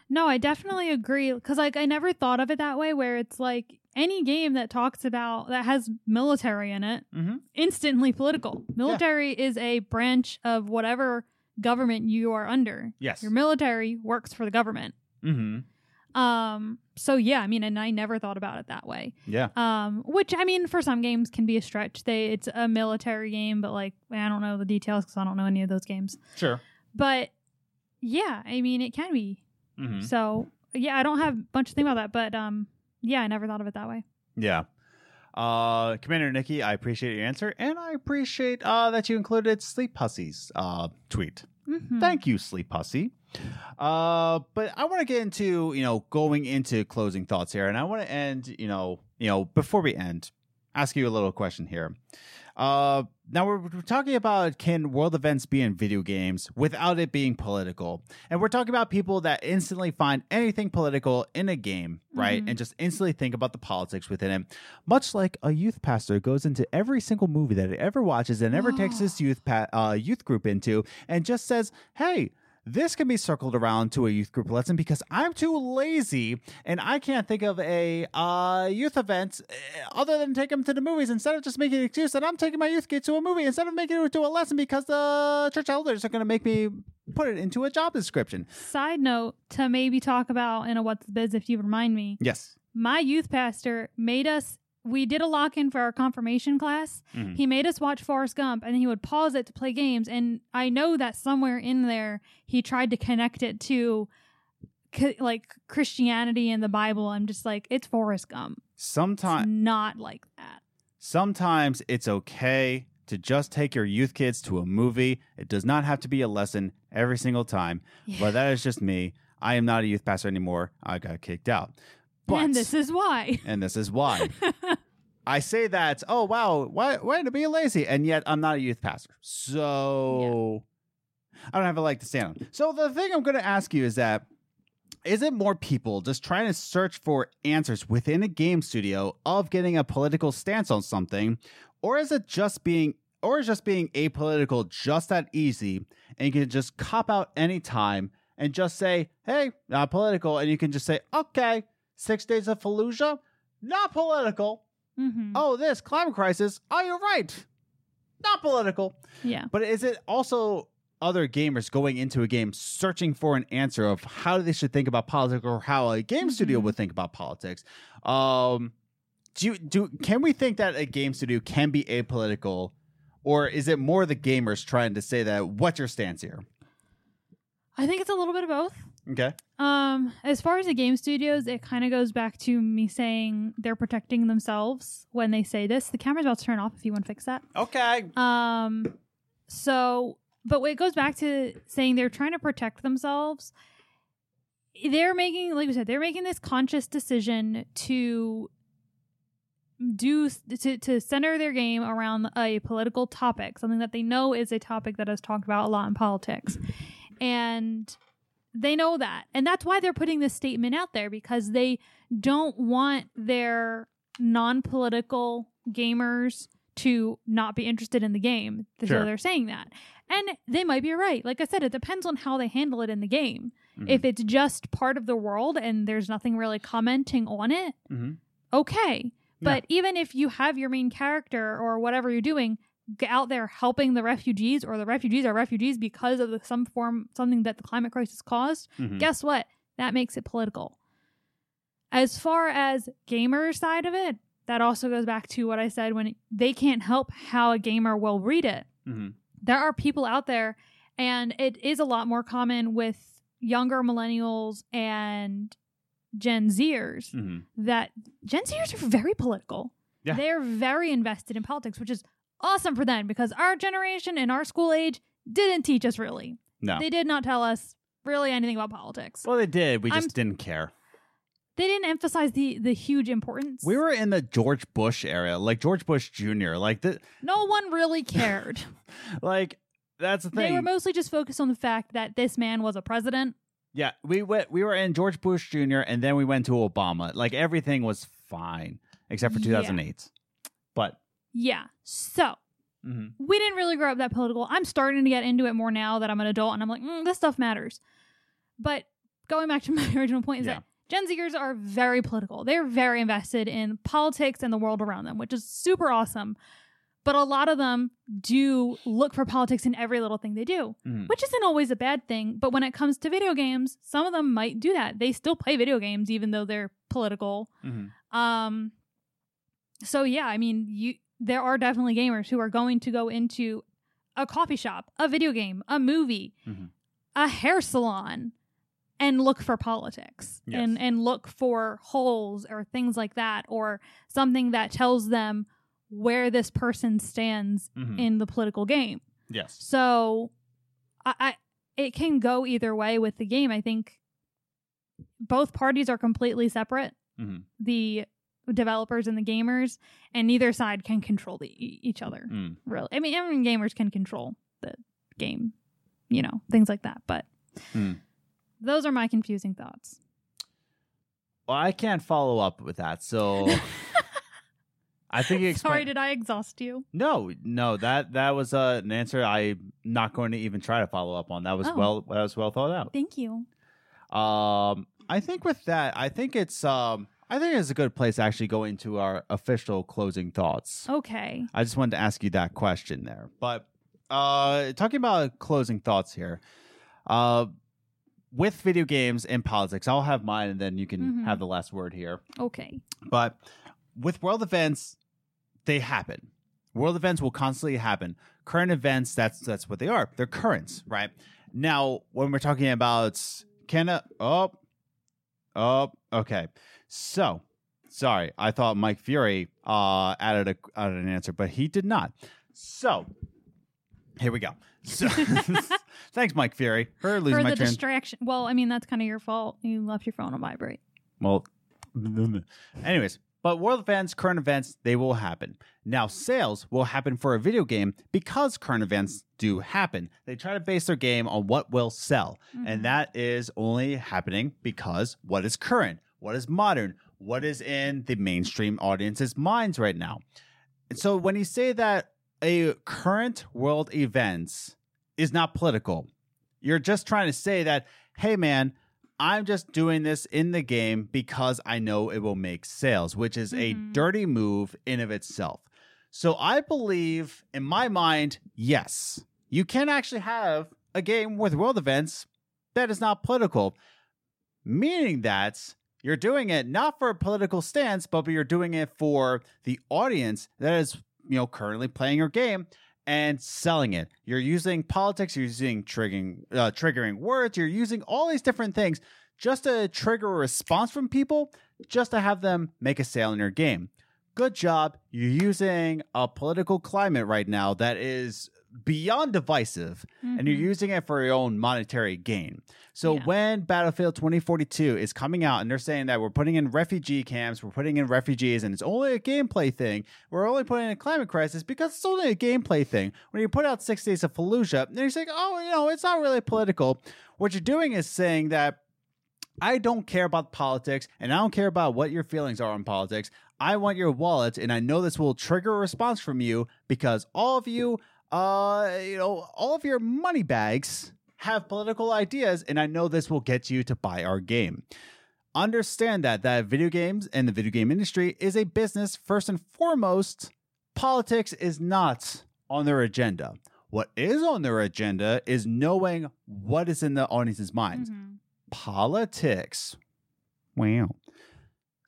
Speaker 2: No, I definitely agree because like I never thought of it that way. Where it's like any game that talks about that has military in it,
Speaker 1: Mm-hmm.
Speaker 2: instantly political. Military is a branch of whatever government you are under.
Speaker 1: Yes.
Speaker 2: Your military works for the government.
Speaker 1: Mm-hmm.
Speaker 2: Um. So yeah, I mean, and I never thought about it that way.
Speaker 1: Yeah.
Speaker 2: Um. Which I mean, for some games can be a stretch. They it's a military game, but like I don't know the details because I don't know any of those games.
Speaker 1: Sure.
Speaker 2: But yeah, I mean, it can be.
Speaker 1: Mm-hmm.
Speaker 2: So yeah, I don't have a bunch to think about that, but um, yeah, I never thought of it that way.
Speaker 1: Yeah. Uh, Commander Nikki, I appreciate your answer, and I appreciate uh, that you included Sleep Pussy's uh, tweet.
Speaker 2: Mhm.
Speaker 1: Thank you, Sleep Pussy. Uh, but I want to get into you know going into closing thoughts here, and I want to end you know you know before we end, ask you a little question here. Uh, now we're, we're talking about can world events be in video games without it being political, and we're talking about people that instantly find anything political in a game, right,
Speaker 2: Mhm.
Speaker 1: and just instantly think about the politics within it. Much like a youth pastor goes into every single movie that he ever watches and ever takes his youth pa- uh, youth group into, and just says, "Hey." This can be circled around to a youth group lesson because I'm too lazy and I can't think of a uh, youth event uh, other than take them to the movies instead of just making an excuse that I'm taking my youth kid to a movie instead of making it to a lesson because the church elders are going to make me put it into a job description.
Speaker 2: Side note to maybe talk about in a what's the biz if you remind me.
Speaker 1: Yes.
Speaker 2: My youth pastor made us. We did a lock in for our confirmation class.
Speaker 1: Mhm.
Speaker 2: He made us watch Forrest Gump, and then he would pause it to play games. And I know that somewhere in there, he tried to connect it to like Christianity and the Bible. I'm just like, it's Forrest Gump.
Speaker 1: Sometimes
Speaker 2: not like that.
Speaker 1: Sometimes it's okay to just take your youth kids to a movie. It does not have to be a lesson every single time.
Speaker 2: Yeah.
Speaker 1: But that is just me. I am not a youth pastor anymore. I got kicked out. But,
Speaker 2: and this is why.
Speaker 1: and this is why. I say that, oh wow, why why to be lazy? And yet I'm not a youth pastor. So I don't have a leg to stand on. So the thing I'm gonna ask you is that is it more people just trying to search for answers within a game studio of getting a political stance on something, or is it just being or is just being apolitical just that easy and you can just cop out anytime and just say, hey, not political, and you can just say, okay, six days of Fallujah, not political.
Speaker 2: hmm
Speaker 1: Oh, this climate crisis. Oh, you're right. Not political.
Speaker 2: Yeah.
Speaker 1: But is it also other gamers going into a game searching for an answer of how they should think about politics or how a game studio
Speaker 2: Mhm.
Speaker 1: would think about politics? Um, do you, do can we think that a game studio can be apolitical, or is it more the gamers trying to say that what's your stance here?
Speaker 2: I think it's a little bit of both.
Speaker 1: Okay.
Speaker 2: Um, as far as the game studios, it kind of goes back to me saying they're protecting themselves when they say this. The camera's about to turn off if you want to fix that.
Speaker 1: Okay.
Speaker 2: Um, so, but it goes back to saying they're trying to protect themselves. They're making, like we said, they're making this conscious decision to do to to center their game around a political topic, something that they know is a topic that is talked about a lot in politics, and they know that, and that's why they're putting this statement out there because they don't want their non-political gamers to not be interested in the game. So
Speaker 1: Sure.
Speaker 2: they're saying that. And they might be right. Like I said, it depends on how they handle it in the game.
Speaker 1: Mhm.
Speaker 2: If it's just part of the world and there's nothing really commenting on it,
Speaker 1: Mhm.
Speaker 2: okay. But even if you have your main character or whatever you're doing out there helping the refugees or the refugees are refugees because of the, some form something that the climate crisis caused,
Speaker 1: Mhm.
Speaker 2: guess what? That makes it political. As far as gamer side of it, that also goes back to what I said when they can't help how a gamer will read it.
Speaker 1: Mhm.
Speaker 2: There are people out there, and it is a lot more common with younger millennials and Gen Zers
Speaker 1: Mhm.
Speaker 2: that Gen Zers are very political.
Speaker 1: Yeah.
Speaker 2: They're very invested in politics, which is awesome for them because our generation and our school age didn't teach us really.
Speaker 1: No.
Speaker 2: They did not tell us really anything about politics.
Speaker 1: well, they did. We
Speaker 2: I'm-
Speaker 1: just didn't care.
Speaker 2: they didn't emphasize the the huge importance.
Speaker 1: We were in the George Bush era, like George Bush Jr. Like the
Speaker 2: no one really cared.
Speaker 1: like that's the thing.
Speaker 2: they were mostly just focused on the fact that this man was a president.
Speaker 1: yeah, we went. We were in George Bush Jr. and then we went to Obama. Like everything was fine except for
Speaker 2: Yeah.
Speaker 1: 2008. But
Speaker 2: Yeah. So
Speaker 1: mhm.
Speaker 2: we didn't really grow up that political. I'm starting to get into it more now that I'm an adult, and I'm like, mm, this stuff matters. But going back to my original point is
Speaker 1: Yeah.
Speaker 2: that Gen Zers are very political. They're very invested in politics and the world around them, which is super awesome. But a lot of them do look for politics in every little thing they do,
Speaker 1: Mhm.
Speaker 2: which isn't always a bad thing. But when it comes to video games, some of them might do that. They still play video games even though they're political.
Speaker 1: Mhm.
Speaker 2: Um so yeah, I mean, you there are definitely gamers who are going to go into a coffee shop, a video game, a movie,
Speaker 1: Mhm.
Speaker 2: a hair salon and look for politics
Speaker 1: Yes.
Speaker 2: and and look for holes or things like that or something that tells them where this person stands
Speaker 1: Mhm.
Speaker 2: in the political game.
Speaker 1: yes.
Speaker 2: So I, I it can go either way with the game. I think both parties are completely separate.
Speaker 1: Mhm.
Speaker 2: The developers and the gamers, and neither side can control the, each other.
Speaker 1: Mm.
Speaker 2: Really, I mean, I mean, gamers can control the game, you know, things like that. But
Speaker 1: Hmm.
Speaker 2: those are my confusing thoughts.
Speaker 1: Well, I can't follow up with that, so I think you
Speaker 2: Sorry, did I exhaust you?
Speaker 1: No, no, that that was uh, an answer I'm not going to even try to follow up on. That was
Speaker 2: Oh.
Speaker 1: well that was well thought out.
Speaker 2: Thank you.
Speaker 1: Um, I think with that, I think it's um, I think it's a good place to actually go into our official closing thoughts.
Speaker 2: Okay.
Speaker 1: I just wanted to ask you that question there, but uh, talking about closing thoughts here, uh, with video games and politics, I'll have mine, and then you can
Speaker 2: Mhm.
Speaker 1: have the last word here.
Speaker 2: Okay.
Speaker 1: But with world events, they happen. World events will constantly happen. Current events, that's that's what they are. They're currents, right? Now, when we're talking about can a oh oh okay. So Sorry, I thought Mike Fury uh, added a added an answer, but he did not. So here we go. So, thanks, Mike Fury, for losing
Speaker 2: For
Speaker 1: my
Speaker 2: the
Speaker 1: train.
Speaker 2: distraction. Well, I mean, that's kind of your fault. You left your phone on vibrate.
Speaker 1: Well, anyways, but world events, current events, they will happen. Now, sales will happen for a video game because current events do happen. They try to base their game on what will sell,
Speaker 2: Mhm.
Speaker 1: and that is only happening because what is current, what is modern, what is in the mainstream audience's minds right now. And so when you say that a current world events is not political, you're just trying to say that, hey man, I'm just doing this in the game because I know it will make sales, which is a
Speaker 2: Mhm.
Speaker 1: dirty move in of itself. So I believe in my mind, yes, you can actually have a game with world events that is not political, meaning that you're doing it not for a political stance, but you're doing it for the audience that is, you know, currently playing your game and selling it. You're using politics, you're using triggering uh, triggering words, you're using all these different things just to trigger a response from people, just to have them make a sale in your game. Good job. You're using a political climate right now that is beyond divisive and you're
Speaker 2: Mhm.
Speaker 1: using it for your own monetary gain. So
Speaker 2: Yeah.
Speaker 1: when Battlefield 2042 is coming out and they're saying that we're putting in refugee camps, we're putting in refugees, and it's only a gameplay thing, we're only putting in a climate crisis because it's only a gameplay thing. When you put out Six Days of Fallujah, then you're saying, oh, you know, it's not really political. What you're doing is saying that I don't care about politics and I don't care about what your feelings are on politics. I want your wallet, and I know this will trigger a response from you because all of you, uh, you know, all of your money bags have political ideas, and I know this will get you to buy our game. Understand that that video games and the video game industry is a business first and foremost. Politics is not on their agenda. What is on their agenda is knowing what is in the audience's minds
Speaker 2: Mhm.
Speaker 1: politics. Wow.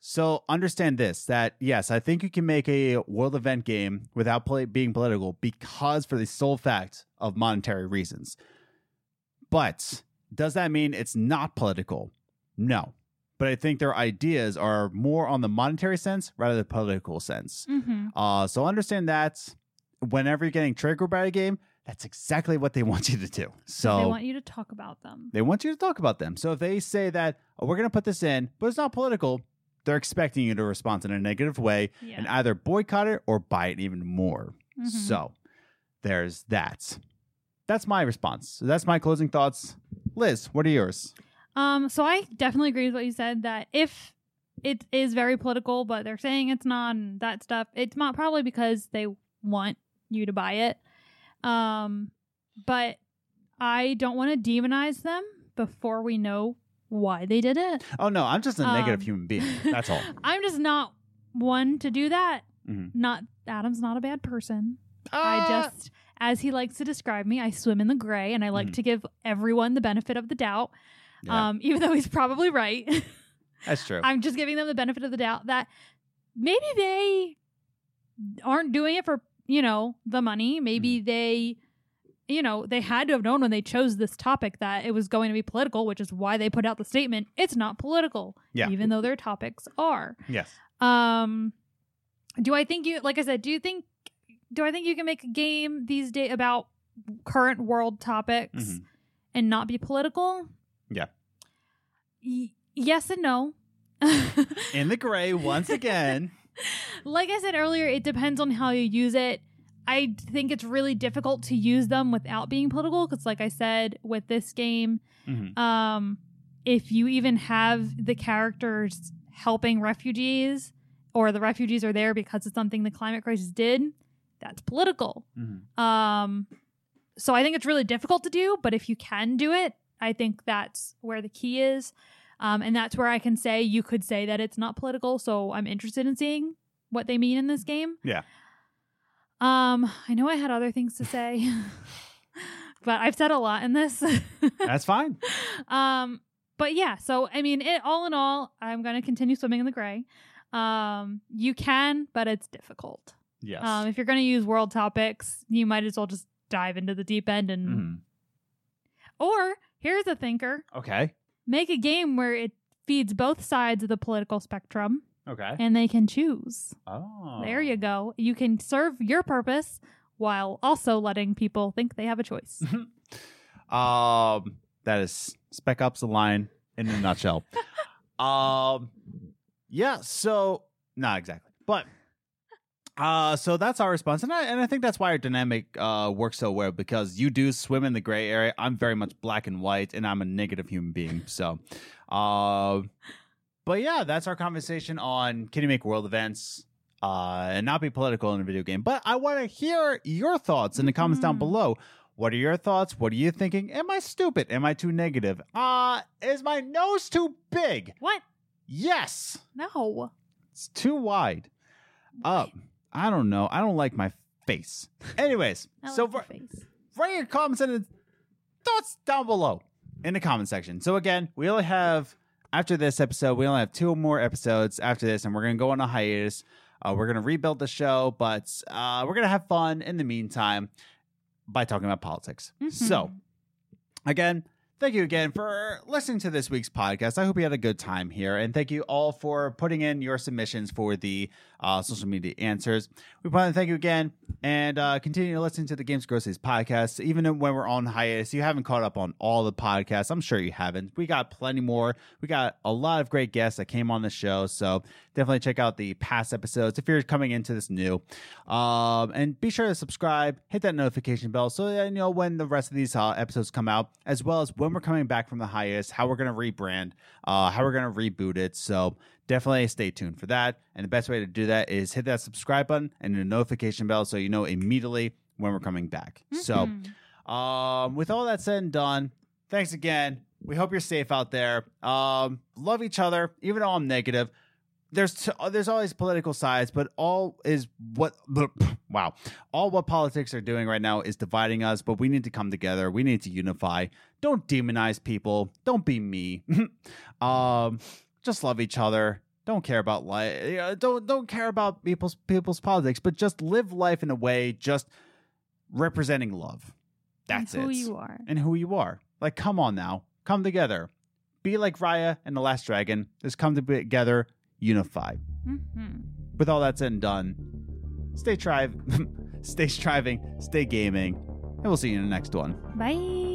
Speaker 1: So understand this that yes, I think you can make a world event game without play, being political because for the sole fact of monetary reasons. But does that mean it's not political? No. But I think their ideas are more on the monetary sense rather than the political sense.
Speaker 2: Mhm.
Speaker 1: Uh, so understand that whenever you're getting triggered by a game, that's exactly what they want you to do. So
Speaker 2: they want you to talk about them.
Speaker 1: they want you to talk about them. So if they say that oh, we're going to put this in, but it's not political, they're expecting you to respond in a negative way
Speaker 2: Yeah.
Speaker 1: and either boycott it or buy it even more.
Speaker 2: Mhm.
Speaker 1: So there's that. That's my response. So that's my closing thoughts. Liz, what are yours?
Speaker 2: Um, so I definitely agree with what you said that if it is very political, but they're saying it's not and that stuff, it's not probably because they want you to buy it. Um, but I don't want to demonize them before we know why they did it.
Speaker 1: Oh no, I'm just a negative
Speaker 2: Um,
Speaker 1: human being. That's all.
Speaker 2: I'm just not one to do that.
Speaker 1: Mhm.
Speaker 2: Not Adam's not a bad person.
Speaker 1: Uh,
Speaker 2: I just, as he likes to describe me, I swim in the gray, and I like
Speaker 1: Mhm.
Speaker 2: to give everyone the benefit of the doubt.
Speaker 1: Yeah,
Speaker 2: Um, even though he's probably right.
Speaker 1: that's true.
Speaker 2: I'm just giving them the benefit of the doubt that maybe they aren't doing it for, you know, the money.
Speaker 1: Mm-hmm.
Speaker 2: Maybe they, you know, they had to have known when they chose this topic that it was going to be political, which is why they put out the statement, it's not political.
Speaker 1: Yeah.
Speaker 2: Even though their topics are.
Speaker 1: yes.
Speaker 2: Um do I think you like I said, do you think do I think you can make a game these days about current world topics
Speaker 1: Mhm.
Speaker 2: and not be political?
Speaker 1: Yeah.
Speaker 2: Y- yes and no.
Speaker 1: In the gray once again.
Speaker 2: like I said earlier, it depends on how you use it. I think it's really difficult to use them without being political because, like I said, with this game,
Speaker 1: Mhm.
Speaker 2: um, if you even have the characters helping refugees or the refugees are there because of something the climate crisis did, that's political.
Speaker 1: Mhm.
Speaker 2: Um, so I think it's really difficult to do, but if you can do it, I think that's where the key is. Um, and that's where I can say you could say that it's not political. So I'm interested in seeing what they mean in this game.
Speaker 1: Yeah.
Speaker 2: Um, I know I had other things to say, but I've said a lot in this.
Speaker 1: That's fine.
Speaker 2: um, but yeah, so I mean, it all in all, I'm gonna continue swimming in the gray. Um, you can, but it's difficult.
Speaker 1: Yes.
Speaker 2: Um, if you're gonna use world topics, you might as well just dive into the deep end and
Speaker 1: Mhm.
Speaker 2: or here's a thinker
Speaker 1: Okay.
Speaker 2: make a game where it feeds both sides of the political spectrum
Speaker 1: Okay.
Speaker 2: and they can choose.
Speaker 1: Oh.
Speaker 2: There you go. You can serve your purpose while also letting people think they have a choice.
Speaker 1: Um, that is Spec Ops the line in a nutshell. um, yeah. So not exactly, but uh, so that's our response, and I and I think that's why our dynamic uh works so well because you do swim in the gray area. I'm very much black and white, and I'm a negative human being. So, uh, but yeah, that's our conversation on can you make world events. Uh, and not be political in a video game, but I want to hear your thoughts in the comments down
Speaker 2: Mhm.
Speaker 1: below. What are your thoughts? What are you thinking? Am I stupid? Am I too negative? Uh, is my nose too big?
Speaker 2: what?
Speaker 1: Yes.
Speaker 2: No.
Speaker 1: It's too wide. Up. I don't know. I don't like my face. Anyways, so
Speaker 2: like your
Speaker 1: for,
Speaker 2: face.
Speaker 1: write your comments and thoughts down below in the comment section. So again, we only have after this episode, we only have two more episodes after this, and we're gonna go on a hiatus. Uh, we're gonna rebuild the show, but uh, we're gonna have fun in the meantime by talking about politics. So
Speaker 2: Mhm.
Speaker 1: again, thank you again for listening to this week's podcast. I hope you had a good time here, and thank you all for putting in your submissions for the uh, social media answers. We want to thank you again, and uh, continue to listen to the Games Groceries podcast. Even when we're on hiatus, you haven't caught up on all the podcasts. I'm sure you haven't. We got plenty more. We got a lot of great guests that came on the show, so definitely check out the past episodes if you're coming into this new. Um, and be sure to subscribe, hit that notification bell so that you know when the rest of these uh, episodes come out, as well as when we're coming back from the hiatus, how we're going to rebrand, uh, how we're going to reboot it. So definitely stay tuned for that. And the best way to do that is hit that subscribe button and the notification bell so you know immediately when we're coming back. So,
Speaker 2: Mhm.
Speaker 1: um, with all that said and done, thanks again. We hope you're safe out there. Um, love each other, even though I'm negative. There's t- there's always political sides, but all is what wow, all what politics are doing right now is dividing us. But we need to come together. We need to unify. Don't demonize people. Don't be me. um, just love each other. Don't care about life. Don't don't care about people's people's politics, but just live life in a way just representing love. That's
Speaker 2: And who
Speaker 1: it.
Speaker 2: you are.
Speaker 1: And who you are. Like, come on now. Come together. Be like Raya and the Last Dragon. Just come together, unify.
Speaker 2: Mhm.
Speaker 1: With all that said and done, stay trive, stay striving, stay gaming, and we'll see you in the next one.
Speaker 2: Bye.